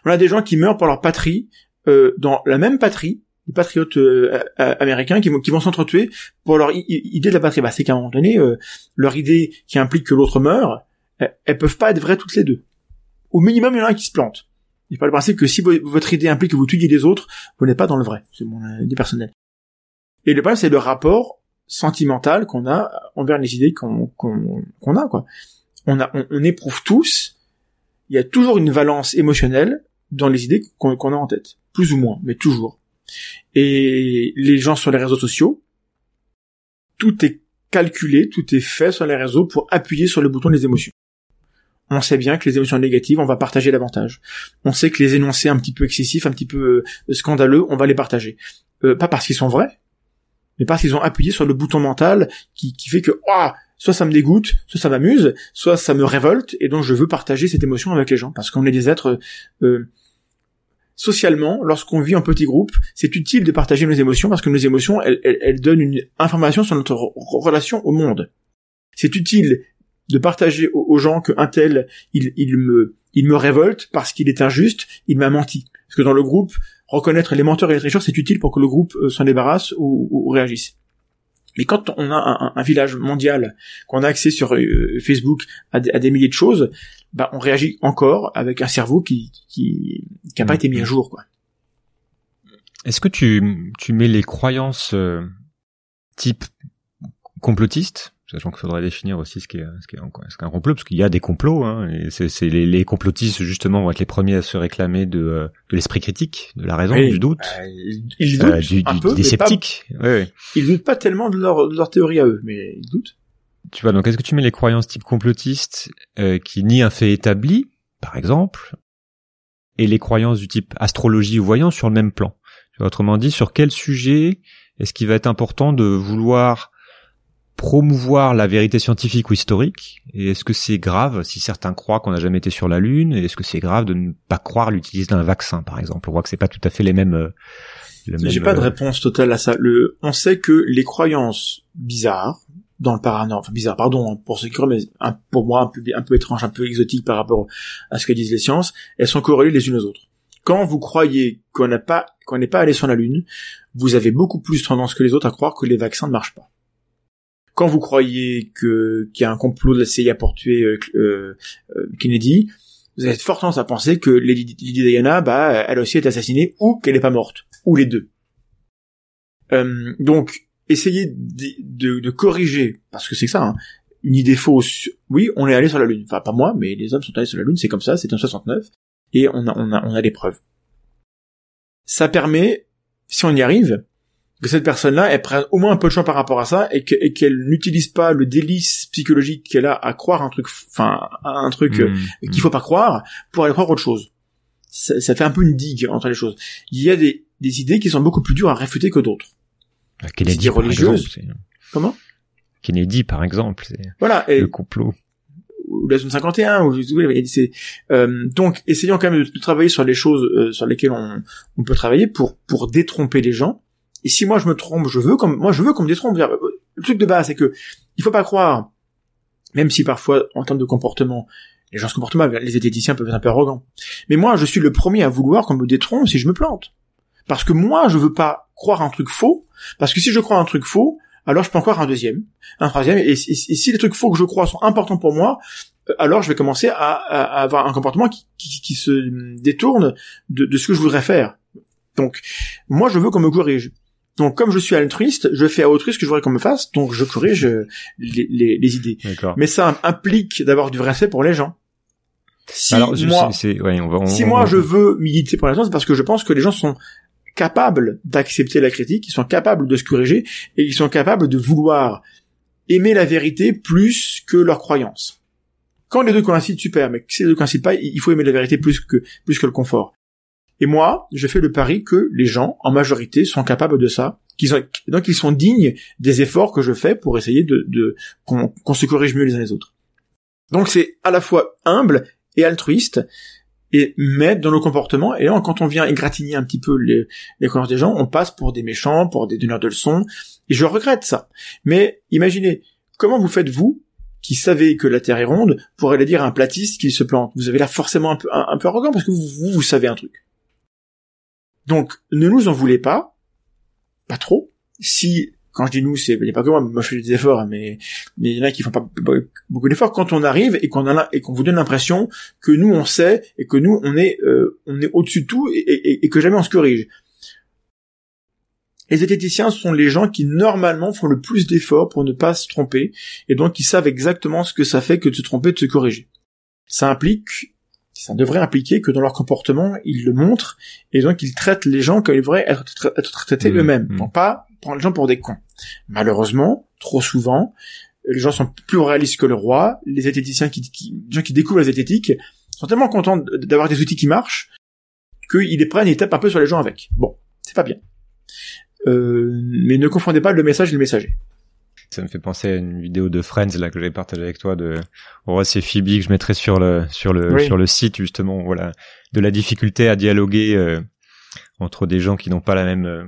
[SPEAKER 8] on a des gens qui meurent pour leur patrie euh, dans la même patrie des patriotes euh, euh, américains qui vont qui vont s'entretuer pour leur idée de la patrie. Bah, c'est qu'à un moment donné, euh, leur idée qui implique que l'autre meurt, elles, elles peuvent pas être vraies toutes les deux. Au minimum, il y en a un qui se plante. Il pas le principe que si vo- votre idée implique que vous tuiez les autres, vous n'êtes pas dans le vrai. C'est mon euh, idée personnelle. Et le problème, c'est le rapport sentimental qu'on a envers les idées qu'on a quoi. On a on, éprouve tous. Il y a toujours une valence émotionnelle dans les idées qu'on a en tête, plus ou moins, mais toujours. Et les gens sur les réseaux sociaux, tout est calculé, tout est fait sur les réseaux pour appuyer sur le bouton des émotions. On sait bien que les émotions négatives, on va partager davantage. On sait que les énoncés un petit peu excessifs, un petit peu euh, scandaleux, on va les partager. Euh, pas parce qu'ils sont vrais, mais parce qu'ils ont appuyé sur le bouton mental qui, qui fait que ah, soit ça me dégoûte, soit ça m'amuse, soit ça me révolte, et donc je veux partager cette émotion avec les gens, parce qu'on est des êtres euh, socialement, lorsqu'on vit en petit groupe, c'est utile de partager nos émotions parce que nos émotions, elles, elles, elles donnent une information sur notre re- relation au monde. C'est utile de partager aux, aux gens que un tel, il, il me, il me révolte parce qu'il est injuste, il m'a menti. Parce que dans le groupe, reconnaître les menteurs et les tricheurs, c'est utile pour que le groupe euh, s'en débarrasse ou, ou- ou réagisse. Mais quand on a un, village mondial, qu'on a accès sur euh, Facebook à, des- à des milliers de choses, bah on réagit encore avec un cerveau qui qui qui a pas
[SPEAKER 7] Mhm.
[SPEAKER 8] été mis à jour quoi.
[SPEAKER 7] Est-ce que tu, tu mets les croyances euh, type complotiste Sachant qu'il faudrait définir aussi ce qu'est ce qu'est un, ce qu'est un complot, parce qu'il y a des complots. Hein, et c'est, c'est les, les complotistes justement vont être les premiers à se réclamer de, euh, de l'esprit critique, de la raison,
[SPEAKER 8] Oui.
[SPEAKER 7] du doute,
[SPEAKER 8] Euh, ils doutent
[SPEAKER 7] euh, du,
[SPEAKER 8] un
[SPEAKER 7] du-
[SPEAKER 8] peu,
[SPEAKER 7] des
[SPEAKER 8] mais pas-
[SPEAKER 7] sceptiques. Ouais, ouais.
[SPEAKER 8] ils doutent pas tellement de leur de leur théorie à eux, mais ils doutent.
[SPEAKER 7] Tu vois, donc est-ce que tu mets les croyances type complotiste euh, qui nient un fait établi, par exemple, et les croyances du type astrologie ou voyance sur le même plan? Tu vois, Autrement dit, sur quel sujet est-ce qu'il va être important de vouloir promouvoir la vérité scientifique ou historique Et est-ce que c'est grave si certains croient qu'on n'a jamais été sur la Lune Et est-ce que c'est grave de ne pas croire l'utilité d'un vaccin, par exemple? On voit que c'est pas tout à fait les mêmes... euh, les
[SPEAKER 8] J'ai
[SPEAKER 7] mêmes,
[SPEAKER 8] pas de
[SPEAKER 7] euh,
[SPEAKER 8] réponse totale à ça. Le, on sait que les croyances bizarres, dans le paranormal. Enfin, bizarre, pardon, hein, pour ceux qui croient, mais un- pour moi, un peu, un peu étrange, un peu exotique par rapport à ce que disent les sciences. Elles sont corrélées les unes aux autres. Quand vous croyez qu'on n'a pas, qu'on n'est pas allé sur la Lune, vous avez beaucoup plus tendance que les autres à croire que les vaccins ne marchent pas. Quand vous croyez que qu'il y a un complot de la CIA pour tuer euh, euh, euh, Kennedy, vous avez fort à penser que Lady, Lady Diana, bah, elle aussi est assassinée ou qu'elle n'est pas morte, ou les deux. Euh, donc, essayez de, de- de corriger, parce que c'est ça, hein, une idée fausse. Oui, on est allé sur la Lune. Enfin, pas moi, mais les hommes sont allés sur la Lune, c'est comme ça, c'est en 69, et on a, on a, on a des preuves. Ça permet, si on y arrive, que cette personne-là, elle prenne au moins un peu de champ par rapport à ça, et que- et qu'elle n'utilise pas le délice psychologique qu'elle a à croire un truc, enfin, un truc
[SPEAKER 7] Mmh,
[SPEAKER 8] qu'il faut pas croire pour aller croire autre chose. Ça, ça fait un peu une digue entre les choses. Il y a des, des idées qui sont beaucoup plus dures à réfuter que d'autres.
[SPEAKER 7] Bah, Kennedy,
[SPEAKER 8] idées
[SPEAKER 7] par exemple, c'est-
[SPEAKER 8] Comment?
[SPEAKER 7] Kennedy, par exemple,
[SPEAKER 8] Voilà. Et,
[SPEAKER 7] le complot.
[SPEAKER 8] ou la zone 51 ou c'est euh, donc essayons quand même de, de travailler sur les choses euh, sur lesquelles on, on peut travailler pour pour détromper les gens et si moi je me trompe je veux comme moi je veux qu'on me détrompe euh, le truc de base c'est que il faut pas croire même si parfois en termes de comportement les gens se comportent mal les zététiciens peuvent être un peu arrogants mais moi je suis le premier à vouloir qu'on me détrompe si je me plante parce que moi je veux pas croire un truc faux parce que si je crois un truc faux alors je peux en croire un deuxième un troisième et, si les trucs faux que je crois sont importants pour moi euh, alors je vais commencer à, avoir un comportement qui, se détourne de ce que je voudrais faire. Donc, moi, je veux qu'on me corrige. Donc, comme je suis altruiste, je fais à autrui ce que je voudrais qu'on me fasse, donc je corrige euh, les, les, les idées. Mais ça implique d'avoir du respect pour les gens. Si
[SPEAKER 7] Alors,
[SPEAKER 8] moi,
[SPEAKER 7] c'est, c'est- ouais, on va, on-
[SPEAKER 8] si
[SPEAKER 7] on-
[SPEAKER 8] moi je veux militer pour les gens, c'est parce que je pense que les gens sont capables d'accepter la critique, ils sont capables de se corriger, et ils sont capables de vouloir aimer la vérité plus que leur croyance. Quand les deux coïncident, super, mais si les deux coïncident pas, il faut aimer la vérité plus que, plus que le confort. Et moi, je fais le pari que les gens, en majorité, sont capables de ça, donc ils sont dignes des efforts que je fais pour essayer de, de qu'on se corrige mieux les uns les autres. Donc c'est à la fois humble et altruiste, et mettre dans nos comportements, et là, quand on vient égratigner un petit peu les, les croyances des gens, on passe pour des méchants, pour des donneurs de leçons, et je regrette ça. Mais imaginez, comment vous faites vous, qui savez que la Terre est ronde, pour aller dire à un platiste qu'il se plante? Vous avez l'air forcément un peu, un, peu arrogant, parce que vous, vous savez un truc. Donc, ne nous en voulez pas, pas trop. Si, quand je dis nous, c'est, il pas que moi, moi je fais des efforts, hein, mais, il y en a qui font pas beaucoup d'efforts. Quand on arrive et qu'on a et qu'on vous donne l'impression que nous on sait et que nous on est, euh, on est au-dessus de tout et, que jamais on se corrige. Les zététiciens sont les gens qui normalement font le plus d'efforts pour ne pas se tromper et donc ils savent exactement ce que ça fait que de se tromper, de se corriger. Ça implique, ça devrait impliquer que dans leur comportement ils le montrent et donc ils traitent les gens comme ils devraient être, tra- être traités
[SPEAKER 7] Mmh,
[SPEAKER 8] eux-mêmes,
[SPEAKER 7] mmh.
[SPEAKER 8] donc pas prendre les gens pour des cons. Malheureusement, trop souvent, les gens sont plus réalistes que le roi. Les zététiciens qui, qui, les gens qui découvrent la zététique sont tellement contents d'avoir des outils qui marchent qu'ils les prennent et tapent un peu sur les gens avec. Bon, c'est pas bien. Euh, mais ne confondez pas le message et le messager.
[SPEAKER 7] Ça me fait penser à une vidéo de Friends là que j'avais partagé avec toi de Horace et Phoebe que je mettrai sur le sur le
[SPEAKER 8] Oui.
[SPEAKER 7] sur le site justement voilà de la difficulté à dialoguer euh, entre des gens qui n'ont pas la même euh,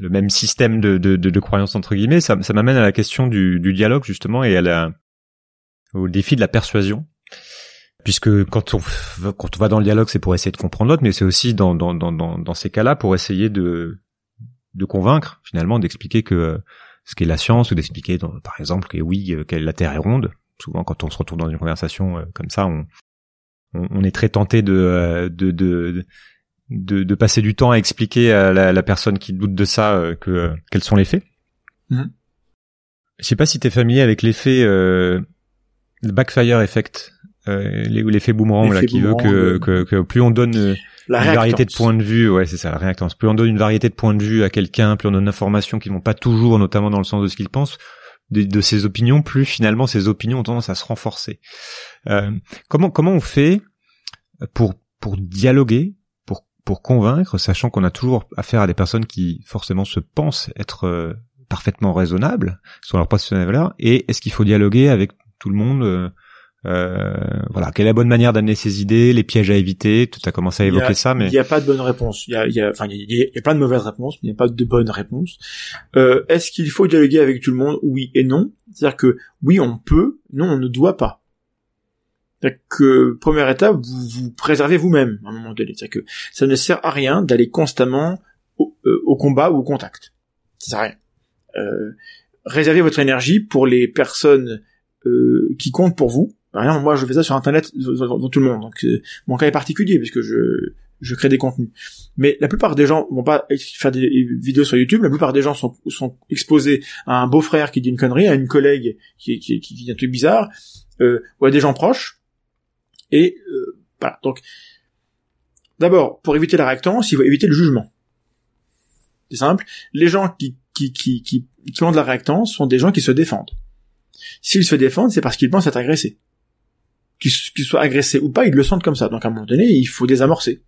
[SPEAKER 7] le même système de de, de, de croyance entre guillemets ça ça m'amène à la question du du dialogue justement et à la au défi de la persuasion puisque quand on quand on va dans le dialogue c'est pour essayer de comprendre l'autre mais c'est aussi dans dans dans dans dans ces cas-là pour essayer de de convaincre finalement d'expliquer que euh, ce qu'est la science ou d'expliquer par exemple que oui euh, que la Terre est ronde. Souvent quand on se retrouve dans une conversation euh, comme ça on, on on est très tenté de euh, de, de de de passer du temps à expliquer à la, la personne qui doute de ça que quels sont les faits.
[SPEAKER 8] Mhm.
[SPEAKER 7] je sais pas si t'es familier avec l'effet euh, le backfire effect euh, l'effet boomerang là qui veut que, que que plus on donne euh,
[SPEAKER 8] La
[SPEAKER 7] une variété de points de vue, ouais, c'est ça, la réactance. Plus on donne une variété de points de vue à quelqu'un, plus on donne d'informations qui vont pas toujours, notamment dans le sens de ce qu'il pense, de, de ses opinions, plus finalement ses opinions ont tendance à se renforcer. Euh, comment comment on fait pour pour dialoguer, pour pour convaincre, sachant qu'on a toujours affaire à des personnes qui forcément se pensent être euh, parfaitement raisonnables sur leur position de valeur, et est-ce qu'il faut dialoguer avec tout le monde euh, voilà, quelle est la bonne manière d'amener ses idées, les pièges à éviter? Tu as commencé à
[SPEAKER 8] a-
[SPEAKER 7] évoquer ça, mais
[SPEAKER 8] Il n'y a pas de bonne réponse. Il y a, il y a, enfin, il y a, il y a plein de mauvaises réponses, mais il n'y a pas de bonne réponse. Euh, Est-ce qu'il faut dialoguer avec tout le monde? Oui et non. C'est-à-dire que oui, on peut, non, on ne doit pas. C'est-à-dire que première étape, vous vous préservez vous-même à un moment donné. C'est-à-dire que ça ne sert à rien d'aller constamment au, euh, au combat ou au contact. Ça sert à rien. Euh, réservez votre énergie pour les personnes euh, qui comptent pour vous. Exemple, moi, je fais ça sur Internet dans, tout le monde. Donc, euh, mon cas est particulier parce que je je crée des contenus. Mais la plupart des gens vont pas faire des vidéos sur YouTube. La plupart des gens sont, sont exposés à un beau-frère qui dit une connerie, à une collègue qui, qui, qui dit un truc bizarre, euh, ou à des gens proches. Et euh, voilà. Donc, d'abord, pour éviter la réactance, il faut éviter le jugement. C'est simple. Les gens qui qui qui qui, qui ont de la réactance sont des gens qui se défendent. S'ils se défendent, c'est parce qu'ils pensent être agressés. Qu'ils soient agressés ou pas, ils le sentent comme ça. Donc à un moment donné, il faut désamorcer.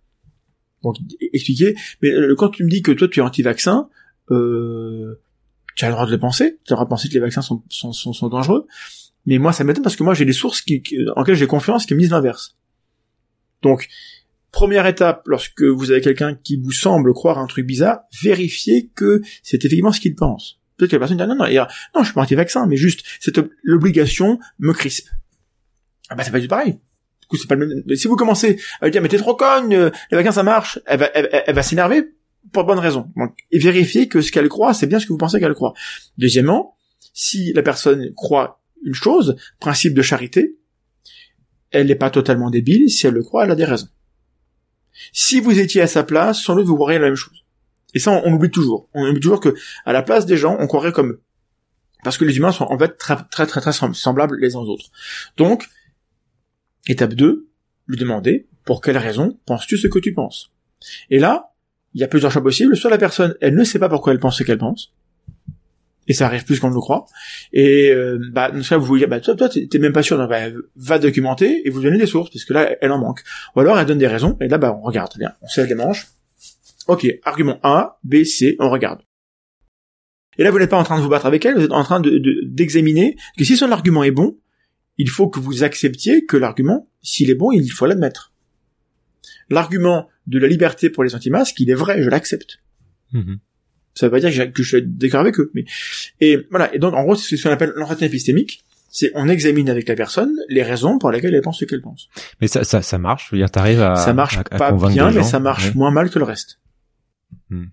[SPEAKER 8] Donc expliquer. Mais euh, quand tu me dis que toi tu es anti-vaccin, euh, tu as le droit de le penser. Tu as le droit de penser que les vaccins sont, sont, sont, dangereux. Mais moi, ça m'étonne parce que moi, j'ai des sources qui, en lesquelles j'ai confiance qui me disent l'inverse. Donc, première étape, lorsque vous avez quelqu'un qui vous semble croire un truc bizarre, vérifiez que c'est effectivement ce qu'il pense. Peut-être que la personne dit ah, non, non, a- non, je suis pas anti-vaccin, mais juste cette ob- l'obligation me crispe. Ah bah c'est pas du pareil. Du coup, c'est pas le même. Si vous commencez à lui dire mais t'es trop conne, euh, les vaccins ça marche, elle va, elle, elle- va s'énerver pour de bonnes raisons. Donc, et vérifiez que ce qu'elle croit, c'est bien ce que vous pensez qu'elle croit. Deuxièmement, si la personne croit une chose, principe de charité, elle n'est pas totalement débile. Si elle le croit, elle a des raisons. Si vous étiez à sa place, sans doute vous croiriez la même chose. Et ça, on, on oublie toujours. On oublie toujours que à la place des gens, on croirait comme eux. Parce que les humains sont en fait très très très très semblables les uns aux autres. Donc, étape 2, lui demander pour quelle raison penses-tu ce que tu penses? Et là, il y a plusieurs choix possibles. Soit la personne, elle ne sait pas pourquoi elle pense ce qu'elle pense. Et ça arrive plus qu'on ne le croit. Et euh, bah, dans ce cas, vous voulez dire, bah, toi, toi, t'es même pas sûr, donc, bah, va documenter et vous donnez des sources, parce que là, elle en manque. Ou alors, elle donne des raisons, et là, bah, on regarde. Bien, on serre les manches. Ok, argument A, B, C, on regarde. Et là, vous n'êtes pas en train de vous battre avec elle, vous êtes en train de- de- d'examiner que si son argument est bon, il faut que vous acceptiez que l'argument, s'il est bon, il faut l'admettre. L'argument de la liberté pour les anti-masques, il est vrai, je l'accepte.
[SPEAKER 7] Mhm.
[SPEAKER 8] Ça veut pas dire que, je suis d'accord avec eux, mais et voilà. Et donc en gros, c'est ce qu'on appelle l'entretien épistémique. C'est on examine avec la personne les raisons pour lesquelles elle pense ce qu'elle pense.
[SPEAKER 7] mais ça, ça, ça marche. Je veux dire, t'arrives à
[SPEAKER 8] ça marche
[SPEAKER 7] à- à
[SPEAKER 8] pas bien, mais ça marche
[SPEAKER 7] Ouais.
[SPEAKER 8] moins mal que le reste.
[SPEAKER 7] Hmm.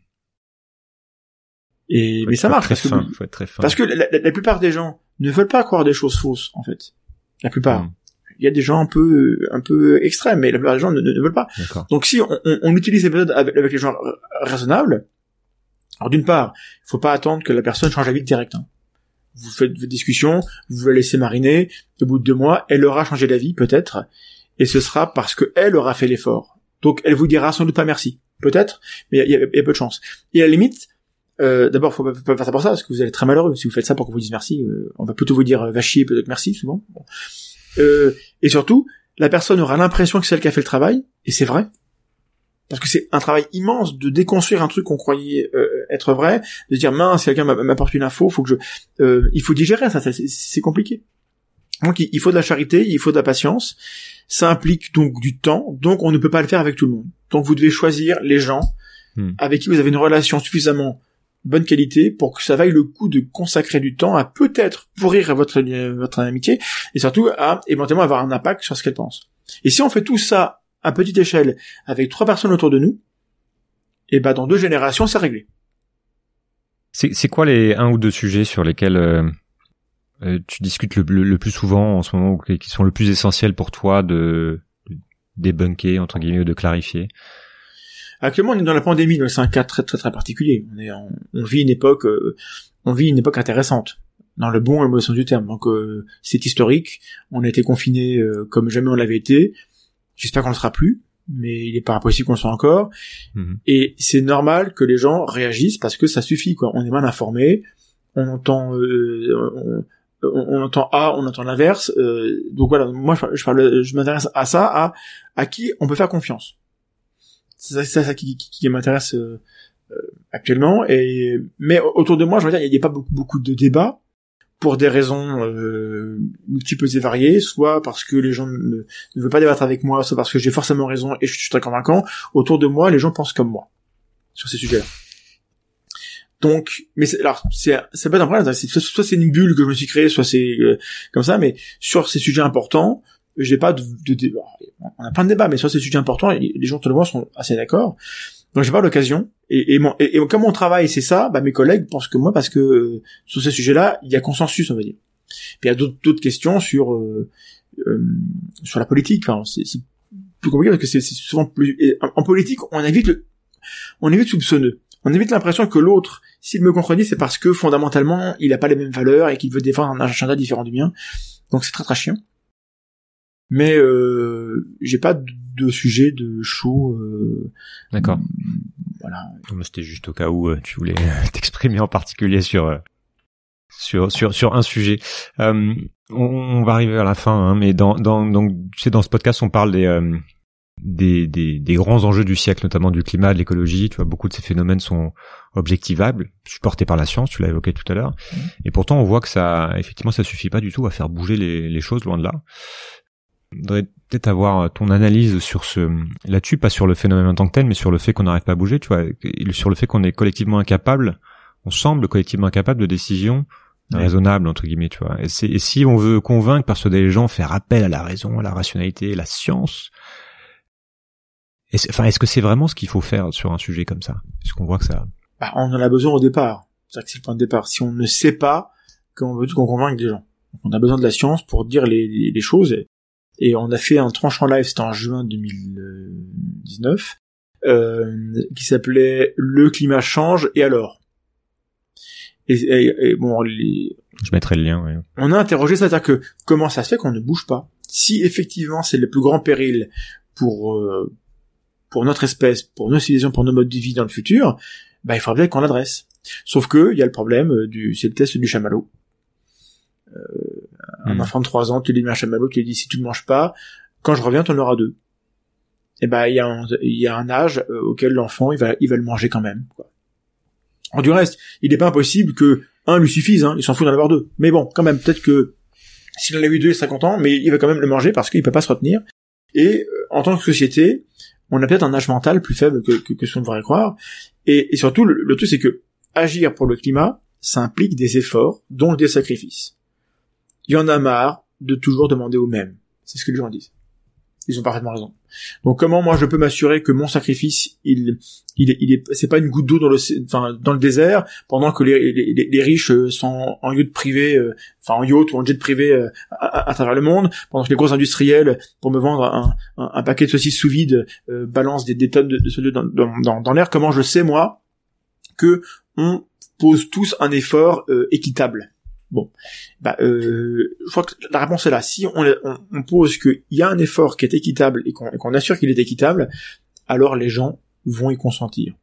[SPEAKER 8] Et
[SPEAKER 7] Faut
[SPEAKER 8] mais ça marche
[SPEAKER 7] Très
[SPEAKER 8] parce que,
[SPEAKER 7] fin, faut être très fin.
[SPEAKER 8] parce que la, la- la plupart des gens ne veulent pas croire des choses fausses en fait. La plupart.
[SPEAKER 7] Hmm.
[SPEAKER 8] Il y a des gens un peu un peu extrêmes, mais la plupart des gens ne, ne- ne veulent pas. Donc si on, on- on utilise ces méthodes avec, avec les gens ra- raisonnables, alors d'une part, il faut pas attendre que la personne change d'avis direct. hein. Vous faites votre discussion, vous la laissez mariner, au bout de deux mois, elle aura changé d'avis peut-être, et ce sera parce que elle aura fait l'effort. Donc elle vous dira sans doute pas merci, peut-être, mais il y, y a peu de chance. Et à la limite, euh, d'abord, faut pas, faut pas faire ça pour ça, parce que vous allez être très malheureux. Si vous faites ça pour qu'on vous dise merci, euh, on va plutôt vous dire euh, va chier plutôt que merci, souvent. Bon. Euh, et surtout, la personne aura l'impression que c'est elle qui a fait le travail, et c'est vrai. Parce que c'est un travail immense de déconstruire un truc qu'on croyait euh, être vrai, de dire mince, quelqu'un m'a- m'apporte une info, faut que je, euh, il faut digérer ça, ça, c'est- compliqué. Donc il il faut de la charité, il faut de la patience. Ça implique donc du temps, donc on ne peut pas le faire avec tout le monde. Donc vous devez choisir les gens
[SPEAKER 7] Hmm.
[SPEAKER 8] avec qui vous avez une relation suffisamment bonne qualité pour que ça vaille le coup de consacrer du temps à peut-être pourrir votre euh, votre amitié et surtout à éventuellement avoir un impact sur ce qu'elle pense. Et si on fait tout ça à petite échelle avec trois personnes autour de nous, et ben dans deux générations c'est réglé.
[SPEAKER 7] C'est quoi les un ou deux sujets sur lesquels euh, euh, tu discutes le, le, plus souvent en ce moment, ou qui qui sont le plus essentiels pour toi de, de débunker entre guillemets ou de clarifier?
[SPEAKER 8] Actuellement, on est dans la pandémie, donc c'est un cas très très très particulier. On est, en- on vit une époque, euh, on vit une époque intéressante dans le bon et le mauvais sens du terme. Donc euh, c'est historique. On a été confinés euh, comme jamais on l'avait été. J'espère qu'on le sera plus, mais il n'est pas impossible qu'on le soit encore.
[SPEAKER 7] Mhm.
[SPEAKER 8] Et c'est normal que les gens réagissent parce que ça suffit. Quoi. On est mal informé. On entend, euh, on, on- entend A, on entend l'inverse. euh, donc voilà. Moi, je, je, je m'intéresse à ça, à à qui on peut faire confiance. C'est ça, ça qui, qui, qui m'intéresse euh, euh, actuellement. Et mais autour de moi, je veux dire, il n'y a pas beaucoup, beaucoup de débats pour des raisons euh, multiples et variées, soit parce que les gens ne, veulent pas débattre avec moi, soit parce que j'ai forcément raison et je suis très convaincant. Autour de moi, les gens pensent comme moi sur ces sujets-là. Donc, mais alors c'est c'est pas un problème. Soit, soit c'est une bulle que je me suis créée, soit c'est euh, comme ça. Mais sur ces sujets importants, j'ai pas de, de débat. On a plein de débats, mais sur ces sujets importants, les les gens autour de moi sont assez d'accord. Donc j'ai pas l'occasion. Et, et, et, et comme mon travail c'est ça, bah mes collègues pensent que moi parce que euh, sur ces sujets-là, il y a consensus, on va dire. Puis il y a d'autres questions sur euh, euh, sur la politique. Enfin, c'est plus compliqué parce que c'est souvent plus. et en, en politique, on évite le, on évite soupçonneux. On évite l'impression que l'autre, s'il me contredit, c'est parce que fondamentalement, il a pas les mêmes valeurs et qu'il veut défendre un agenda différent du mien. Donc c'est très très chiant. Mais euh, j'ai pas de, de sujet de chaud. Euh,
[SPEAKER 7] D'accord.
[SPEAKER 8] voilà.
[SPEAKER 7] C'était juste au cas où euh, tu voulais t'exprimer en particulier sur euh, sur sur sur un sujet. Euh, on, on va arriver à la fin, hein, mais dans dans donc tu sais dans ce podcast on parle des euh, des, des des grands enjeux du siècle, notamment du climat, de l'écologie. Tu vois, beaucoup de ces phénomènes sont objectivables, supportés par la science. Tu l'as évoqué tout à l'heure. Et pourtant, on voit que ça, effectivement, ça suffit pas du tout à faire bouger les, les choses, loin de là. Voudrais peut-être avoir ton analyse sur ce là-dessus, pas sur le phénomène en tant que tel, mais sur le fait qu'on n'arrive pas à bouger, tu vois, sur le fait qu'on est collectivement incapable, on semble collectivement incapable de décisions
[SPEAKER 8] Ouais.
[SPEAKER 7] raisonnables entre guillemets, tu vois. Et, si on veut convaincre, persuader les gens, faire appel à la raison, à la rationalité, à la science, est-ce, enfin, est-ce que c'est vraiment ce qu'il faut faire sur un sujet comme ça? Est-ce qu'on voit que ça
[SPEAKER 8] Bah, on en a besoin au départ. C'est-à-dire que c'est le point de départ. Si on ne sait pas, comment veut-tu qu'on convainque les gens On a besoin de la science pour dire les, les- les choses. Et, et on a fait un tranchant live, c'était en juin 2019, euh, qui s'appelait Le climat change et alors et, et- et bon, les,
[SPEAKER 7] Je mettrai le lien. Ouais.
[SPEAKER 8] on a interrogé ça, c'est-à-dire que comment ça se fait qu'on ne bouge pas? Si effectivement c'est le plus grand péril pour euh, pour notre espèce, pour nos civilisations, pour nos modes de vie dans le futur, bah il faudrait bien qu'on l'adresse. Sauf que il y a le problème euh, du c'est le test du chamallow. Euh, un
[SPEAKER 7] Hmm.
[SPEAKER 8] enfant de 3 ans, tu lui mets un chamallow, tu lui dis si tu ne manges pas, quand je reviens, tu en auras deux. Et ben il y a un, y a un âge euh, auquel l'enfant il va il va le manger quand même. Quoi. Alors, du reste, il n'est pas impossible que un lui suffise, hein, il s'en fout d'en avoir deux. Mais bon, quand même, peut-être que s'il en a eu deux, il serait content, mais il va quand même le manger parce qu'il peut pas se retenir. Et euh, en tant que société, on a peut-être un âge mental plus faible que, que, que ce qu'on devrait croire. Et, et surtout, le, le truc, c'est que agir pour le climat, ça implique des efforts, donc des sacrifices. Il y en a marre de toujours demander au même. C'est ce que les gens disent. Ils ont parfaitement raison. Donc comment moi je peux m'assurer que mon sacrifice, il, il, est- c'est pas une goutte d'eau dans le, enfin dans le désert, pendant que les, les, les- riches euh, sont en yacht privé, euh, enfin en yacht ou en jet privé euh, à, travers le monde, pendant que les gros industriels, pour me vendre un, un, paquet de saucisses sous vide, euh, balancent des, des tonnes de, de CO2 dans, dans, dans, l'air. Comment je sais moi que on pose tous un effort équitable Bon, bah, euh, je crois que la réponse est là. Si on, on, on pose qu'il y a un effort qui est équitable et qu'on qu'on assure qu'il est équitable, alors les gens vont y consentir.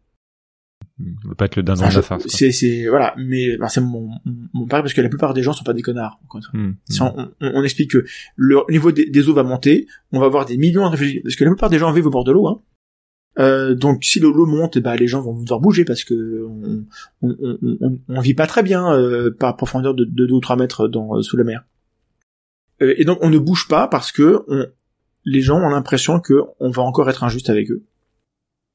[SPEAKER 7] On veut pas être le dindon de la farce.
[SPEAKER 8] c'est c'est voilà, mais ben, c'est mon, mon, mon pari parce que la plupart des gens sont pas des connards.
[SPEAKER 7] Hmm.
[SPEAKER 8] Si on, on- on explique que le niveau des, des eaux va monter, on va avoir des millions de réfugiés parce que la plupart des gens vivent au bord de l'eau. Hein. Euh, donc si l'eau l'eau monte, ben, les gens vont devoir bouger parce que on, on, on, on- vit pas très bien euh, par profondeur de, de 2 ou 3 mètres dans, sous la mer. Euh, et donc on ne bouge pas parce que les gens ont l'impression que on va encore être injuste avec eux.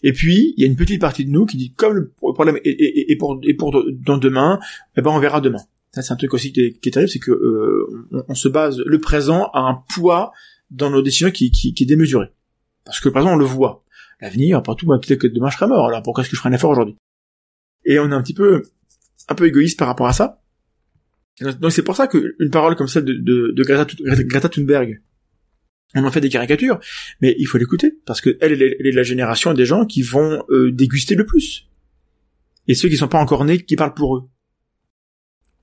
[SPEAKER 8] Et puis il y a une petite partie de nous qui dit comme le problème est, est- est pour, est pour dans demain, eh ben on verra demain. Ça c'est un truc aussi qui est, terrible, c'est que euh, on, se base le présent a un poids dans nos décisions qui, qui, qui est démesuré. Parce que le présent on le voit. L'avenir, après tout, bah, peut-être que demain je serai mort. Alors pourquoi est-ce que je ferai un effort aujourd'hui? Et on est un petit peu un peu égoïste par rapport à ça. Donc c'est pour ça que une parole comme celle de, Greta, Thunberg, on en fait des caricatures, mais il faut l'écouter parce que elle, elle est la génération des gens qui vont euh, déguster le plus, et ceux qui sont pas encore nés qui parlent pour eux.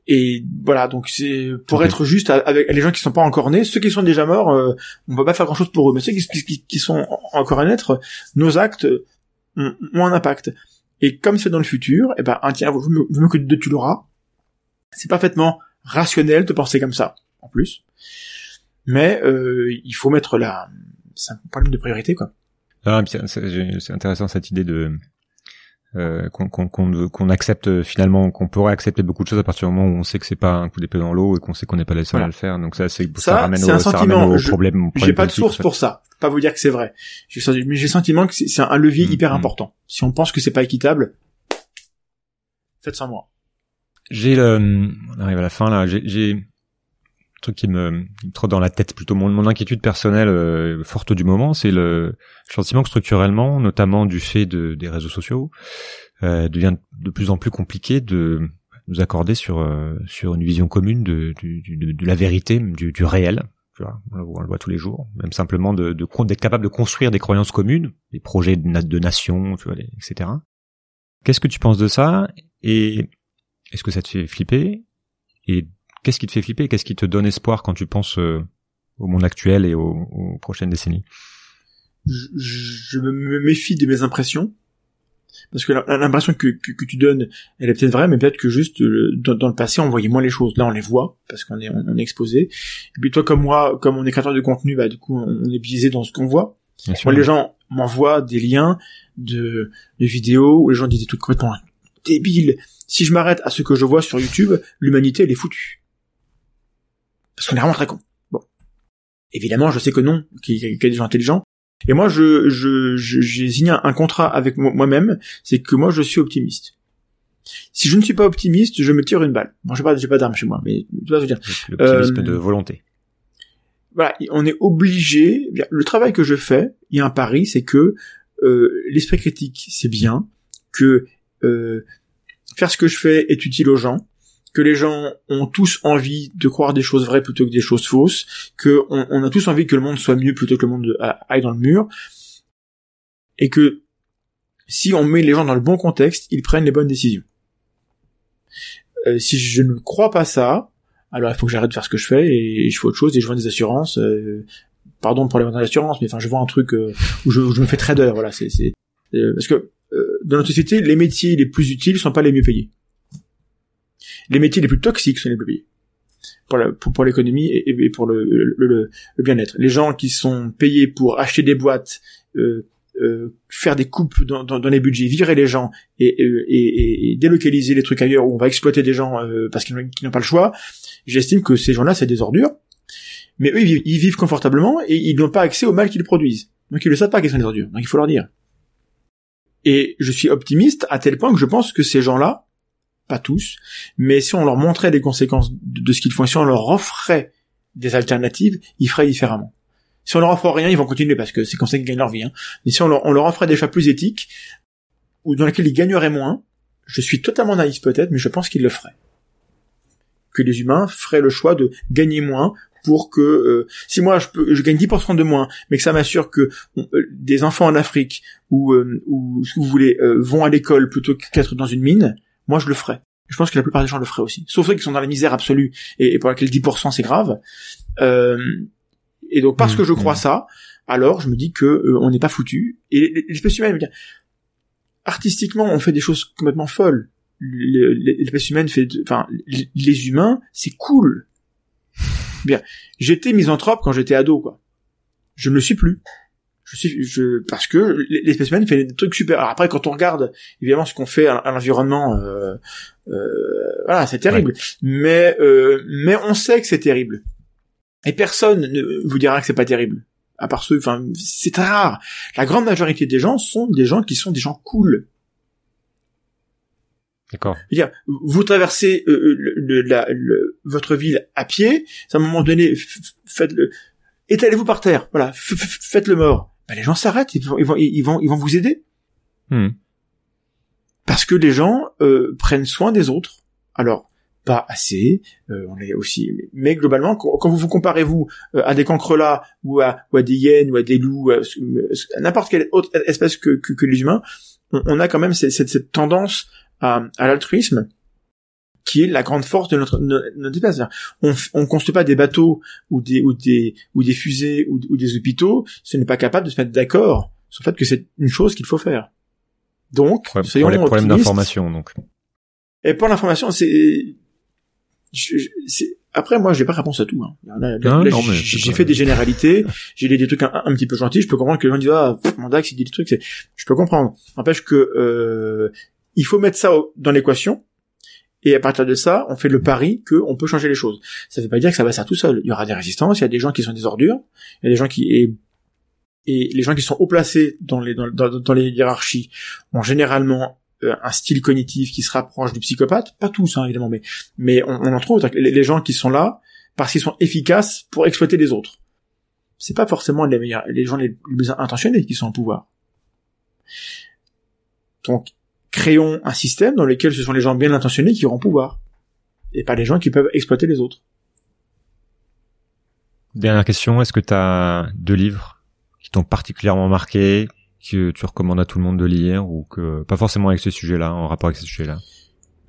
[SPEAKER 8] Et voilà, donc c'est pour être juste avec les gens qui sont pas encore nés, ceux qui sont déjà morts, euh, on va pas faire grand chose pour eux, mais ceux qui, qui, qui sont encore à naître, nos actes ont, ont un impact. Et comme c'est dans le futur, eh ben, un tiens, vaut mieux vaut mieux que de tu l'auras. C'est parfaitement rationnel de penser comme ça, en plus. Mais euh, il faut mettre la, c'est un problème de priorité, quoi.
[SPEAKER 7] Ah, c'est intéressant cette idée de euh, qu'on accepte finalement qu'on pourrait accepter beaucoup de choses à partir du moment où on sait que c'est pas un coup d'épée dans l'eau et qu'on sait qu'on n'est pas les seuls
[SPEAKER 8] Voilà.
[SPEAKER 7] à le faire. Donc ça c'est
[SPEAKER 8] Ça,
[SPEAKER 7] ça, ramène au,
[SPEAKER 8] un
[SPEAKER 7] ça
[SPEAKER 8] sentiment.
[SPEAKER 7] ramène au
[SPEAKER 8] Je-
[SPEAKER 7] problème.
[SPEAKER 8] J'ai pas de source pour ça. Pas vous dire que c'est vrai. Mais j'ai le sentiment que c'est un levier
[SPEAKER 7] Mm,
[SPEAKER 8] hyper
[SPEAKER 7] mm.
[SPEAKER 8] important. Si on pense que c'est pas équitable, faites sans moi.
[SPEAKER 7] J'ai le, on arrive à la fin là. J'ai, truc qui me, trotte dans la tête plutôt mon, mon inquiétude personnelle euh, forte du moment, c'est le sentiment que structurellement, notamment du fait de, des réseaux sociaux, euh, devient de plus en plus compliqué de nous accorder sur euh, sur une vision commune de, du- de, de la vérité, du, du réel. Tu vois, on, le voit, tous les jours. Même simplement d'être capable de construire des croyances communes, des projets de, de nation, tu vois, etc. Qu'est-ce que tu penses de ça? Et est-ce que ça te fait flipper? Et qu'est-ce qui te fait flipper? Qu'est-ce qui te donne espoir quand tu penses euh, au monde actuel et aux, aux prochaines décennies?
[SPEAKER 8] Je, je me méfie de mes impressions. Parce que l'impression que, que, que tu donnes, elle est peut-être vraie, mais peut-être que juste dans, dans le passé, on voyait moins les choses. Là, on les voit parce qu'on est, on, on est exposé. Et puis toi, comme moi, comme on est créateur de contenu, bah du coup, on est biaisé dans ce qu'on voit.
[SPEAKER 7] Bien sûr.
[SPEAKER 8] Moi, les gens m'envoient des liens de, de vidéos où les gens disent des trucs complètement débiles. Si je m'arrête à ce que je vois sur YouTube, l'humanité, elle est foutue. Parce qu'on est vraiment très con. Bon. Évidemment, je sais que non, qu'il y, a qu'il y a des gens intelligents. Et moi, je, je, j'ai signé un, contrat avec mo- moi-même, c'est que moi, je suis optimiste. Si je ne suis pas optimiste, je me tire une balle. Bon, j'ai pas, j'ai pas d'armes chez moi, mais tu vois ce que je veux dire
[SPEAKER 7] L'optimisme
[SPEAKER 8] Euh,
[SPEAKER 7] de volonté.
[SPEAKER 8] voilà, on est obligé. Le travail que je fais, il y a un pari, c'est que euh, l'esprit critique, c'est bien, que euh, faire ce que je fais est utile aux gens, que les gens ont tous envie de croire des choses vraies plutôt que des choses fausses, que on, a tous envie que le monde soit mieux plutôt que le monde a- aille dans le mur, et que si on met les gens dans le bon contexte, ils prennent les bonnes décisions. Euh, si je ne crois pas ça, alors il faut que j'arrête de faire ce que je fais et je fais autre chose et je vends des assurances. euh, pardon pour les ventes d'assurance, mais enfin je vends un truc euh, où je, me fais trader. Voilà, c'est euh, parce que euh, dans notre société, les métiers les plus utiles sont pas les mieux payés. Les métiers les plus toxiques sont les plus pour la- pour, pour l'économie et, et pour le, le, le- bien-être. Les gens qui sont payés pour acheter des boîtes, euh, euh, faire des coupes dans, dans, dans les budgets, virer les gens et, et, et- délocaliser les trucs ailleurs où on va exploiter des gens euh, parce qu'ils n'ont qu'ils n'ont pas le choix, j'estime que ces gens-là, c'est des ordures. Mais eux, ils vivent, ils vivent confortablement et ils n'ont pas accès au mal qu'ils produisent. Donc ils ne savent pas qu'ils sont des ordures. Donc il faut leur dire. Et je suis optimiste à tel point que je pense que ces gens-là, pas tous, mais si on leur montrait les conséquences de, ce qu'ils font, si on leur offrait des alternatives, ils feraient différemment. Si on leur offre rien, ils vont continuer parce que c'est comme ça qu'ils gagnent leur vie. Hein. Mais si on leur, offrait des choix plus éthiques, ou dans lesquels ils gagneraient moins, je suis totalement naïf peut-être, mais je pense qu'ils le feraient. Que les humains feraient le choix de gagner moins pour que euh, si moi je, peux, je gagne 10% de moins, mais que ça m'assure que euh, des enfants en Afrique ou euh, ou si vous voulez euh, vont à l'école plutôt qu'être dans une mine, moi je le ferais. Je pense que la plupart des gens le feraient aussi, sauf ceux qui sont dans la misère absolue et, et pour laquelle 10% c'est grave. Euh, et donc parce
[SPEAKER 7] Mmh,
[SPEAKER 8] que je crois
[SPEAKER 7] mmh.
[SPEAKER 8] ça, alors je me dis que euh, on n'est pas foutu. Et l'espèce humaine, dire, artistiquement, on fait des choses complètement folles. Le- le- L'espèce humaine fait, enfin, les humains, c'est cool. Bien, j'étais misanthrope quand j'étais ado, quoi. Je ne le suis plus. Je suis, je, parce que l'espèce humaine fait des trucs super. Alors après, quand on regarde, évidemment, ce qu'on fait à, à l'environnement, euh, euh, voilà, c'est terrible. Mais, euh, mais on sait que c'est terrible. Et personne ne vous dira que c'est pas terrible. À part ceux, enfin, c'est très rare. La grande majorité des gens sont des gens qui sont des gens cool.
[SPEAKER 7] D'accord.
[SPEAKER 8] Dire, vous traversez euh, le, le- la- le- votre ville à pied, à un moment donné, faites-le, étalez-vous par terre, voilà, faites le mort. Ben, les gens s'arrêtent, ils vont, ils vont, ils vont, ils vont vous aider
[SPEAKER 7] Hmm.
[SPEAKER 8] parce que les gens euh, prennent soin des autres. Alors, pas assez, euh, on est aussi, mais globalement, quand, vous vous comparez vous euh, à des cancrelats ou à, ou à des hyènes ou à des loups, à, à n'importe quelle autre espèce que, que, que les humains, on, on a quand même cette, cette, cette tendance à, à l'altruisme qui est la grande force de notre, de notre espèce. On ne construit pas des bateaux ou des, ou des, ou des fusées ou, ou des hôpitaux on n'est pas capable de se mettre d'accord sur le fait que c'est une chose qu'il faut faire. Donc,
[SPEAKER 7] Problème,
[SPEAKER 8] soyons
[SPEAKER 7] problème
[SPEAKER 8] optimistes.
[SPEAKER 7] d'information, donc.
[SPEAKER 8] Et pour l'information, c'est, après, moi, j'ai pas réponse à tout. Hein. J'ai fait des généralités, j'ai dit des trucs un, un petit peu gentils. Je peux comprendre que les gens disent ah mon Dax il dit des trucs, c'est, je peux comprendre. N'empêche que euh, il faut mettre ça au- dans l'équation. Et à partir de ça, on fait le pari qu'on peut changer les choses. Ça veut pas dire que ça va se faire tout seul. Il y aura des résistances, il y a des gens qui sont des ordures, il y a des gens qui et, et les gens qui sont haut placés dans les dans, dans, les hiérarchies ont généralement euh, un style cognitif qui se rapproche du psychopathe. Pas tous, hein, évidemment, mais mais on, on en trouve. Les gens qui sont là parce qu'ils sont efficaces pour exploiter les autres. C'est pas forcément les meilleurs, les gens les, les mieux intentionnés qui sont au pouvoir. Donc, créons un système dans lequel ce sont les gens bien intentionnés qui auront pouvoir, et pas les gens qui peuvent exploiter les autres.
[SPEAKER 7] Dernière question, est-ce que tu as deux livres qui t'ont particulièrement marqué, que tu recommandes à tout le monde de lire, ou que pas forcément avec ce sujet-là, en rapport avec ce sujet-là?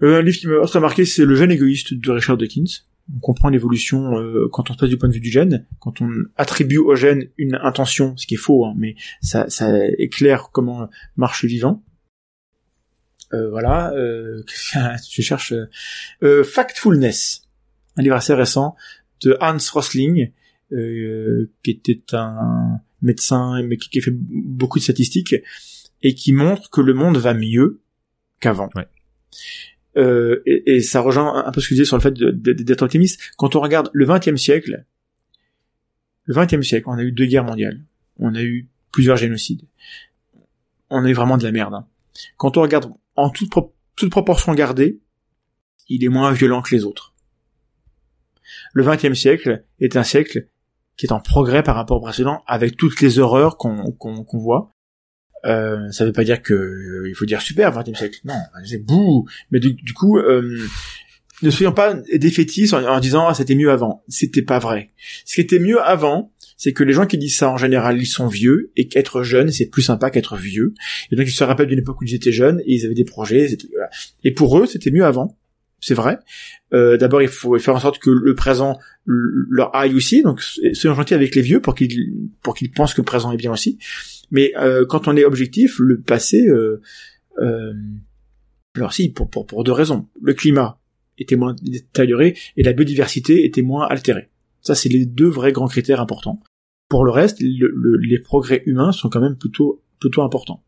[SPEAKER 8] Euh, un livre qui m'a très marqué, c'est Le jeune égoïste de Richard Dawkins. On comprend l'évolution euh, quand on se passe du point de vue du gène, quand on attribue au gène une intention, ce qui est faux, hein, mais ça, ça éclaire comment marche le vivant. Euh, voilà, euh, je cherche euh, euh, Factfulness, un livre assez récent de Hans Rosling, euh, qui était un médecin mais qui, qui a fait beaucoup de statistiques et qui montre que le monde va mieux qu'avant.
[SPEAKER 7] Ouais.
[SPEAKER 8] Euh, et, et ça rejoint un peu ce que je disais sur le fait d'être optimiste. Quand on regarde le XXe siècle, le XXe siècle, on a eu deux guerres mondiales, on a eu plusieurs génocides, on a eu vraiment de la merde. hein. Quand on regarde en toute, pro- toute proportion gardée, il est moins violent que les autres. Le XXe siècle est un siècle qui est en progrès par rapport au précédent, avec toutes les horreurs qu'on voit. Euh, ça veut pas dire que euh, il faut dire super 20e siècle. Non, c'est bouh. Mais du, du coup, euh, ne soyons pas défaitistes en, en disant ah, c'était mieux avant. C'était pas vrai. Ce qui était mieux avant, c'est que les gens qui disent ça en général, ils sont vieux et qu'être jeune c'est plus sympa qu'être vieux. Et donc ils se rappellent d'une époque où ils étaient jeunes et ils avaient des projets. Et pour eux, c'était mieux avant. C'est vrai. Euh, D'abord, il faut faire en sorte que le présent leur aille aussi. Donc, soyons gentils avec les vieux pour qu'ils pour qu'ils pensent que le présent est bien aussi. Mais euh, quand on est objectif, le passé, euh, euh, alors si, pour, pour, pour deux raisons. Le climat était moins détérioré et la biodiversité était moins altérée. Ça, c'est les deux vrais grands critères importants. Pour le reste, le- le- les progrès humains sont quand même plutôt plutôt importants.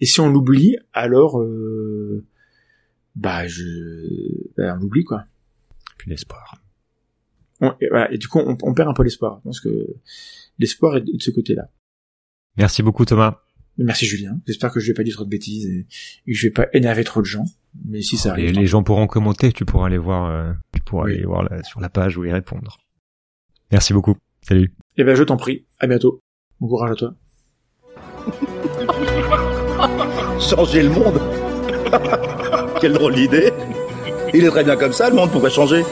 [SPEAKER 8] Et si on l'oublie, alors, euh, bah, je, bah, on l'oublie quoi.
[SPEAKER 7] Puis l'espoir.
[SPEAKER 8] On- et, voilà, et du coup, on, on perd un peu l'espoir. Je pense que l'espoir est de ce côté-là.
[SPEAKER 7] Merci beaucoup Thomas.
[SPEAKER 8] Merci Julien. J'espère que je vais pas dire trop de bêtises et, que je vais pas énerver trop de gens. Mais si ça
[SPEAKER 7] Les,
[SPEAKER 8] arrive.
[SPEAKER 7] les gens pourront commenter, tu pourras aller voir, euh, tu pourras
[SPEAKER 8] Oui.
[SPEAKER 7] aller voir là, sur la page ou y répondre. Merci beaucoup. Salut.
[SPEAKER 8] Eh ben, je t'en prie. À bientôt. Bon courage à toi.
[SPEAKER 9] Changer le monde Quelle drôle d'idée Il est très bien comme ça, le monde pourrait changer.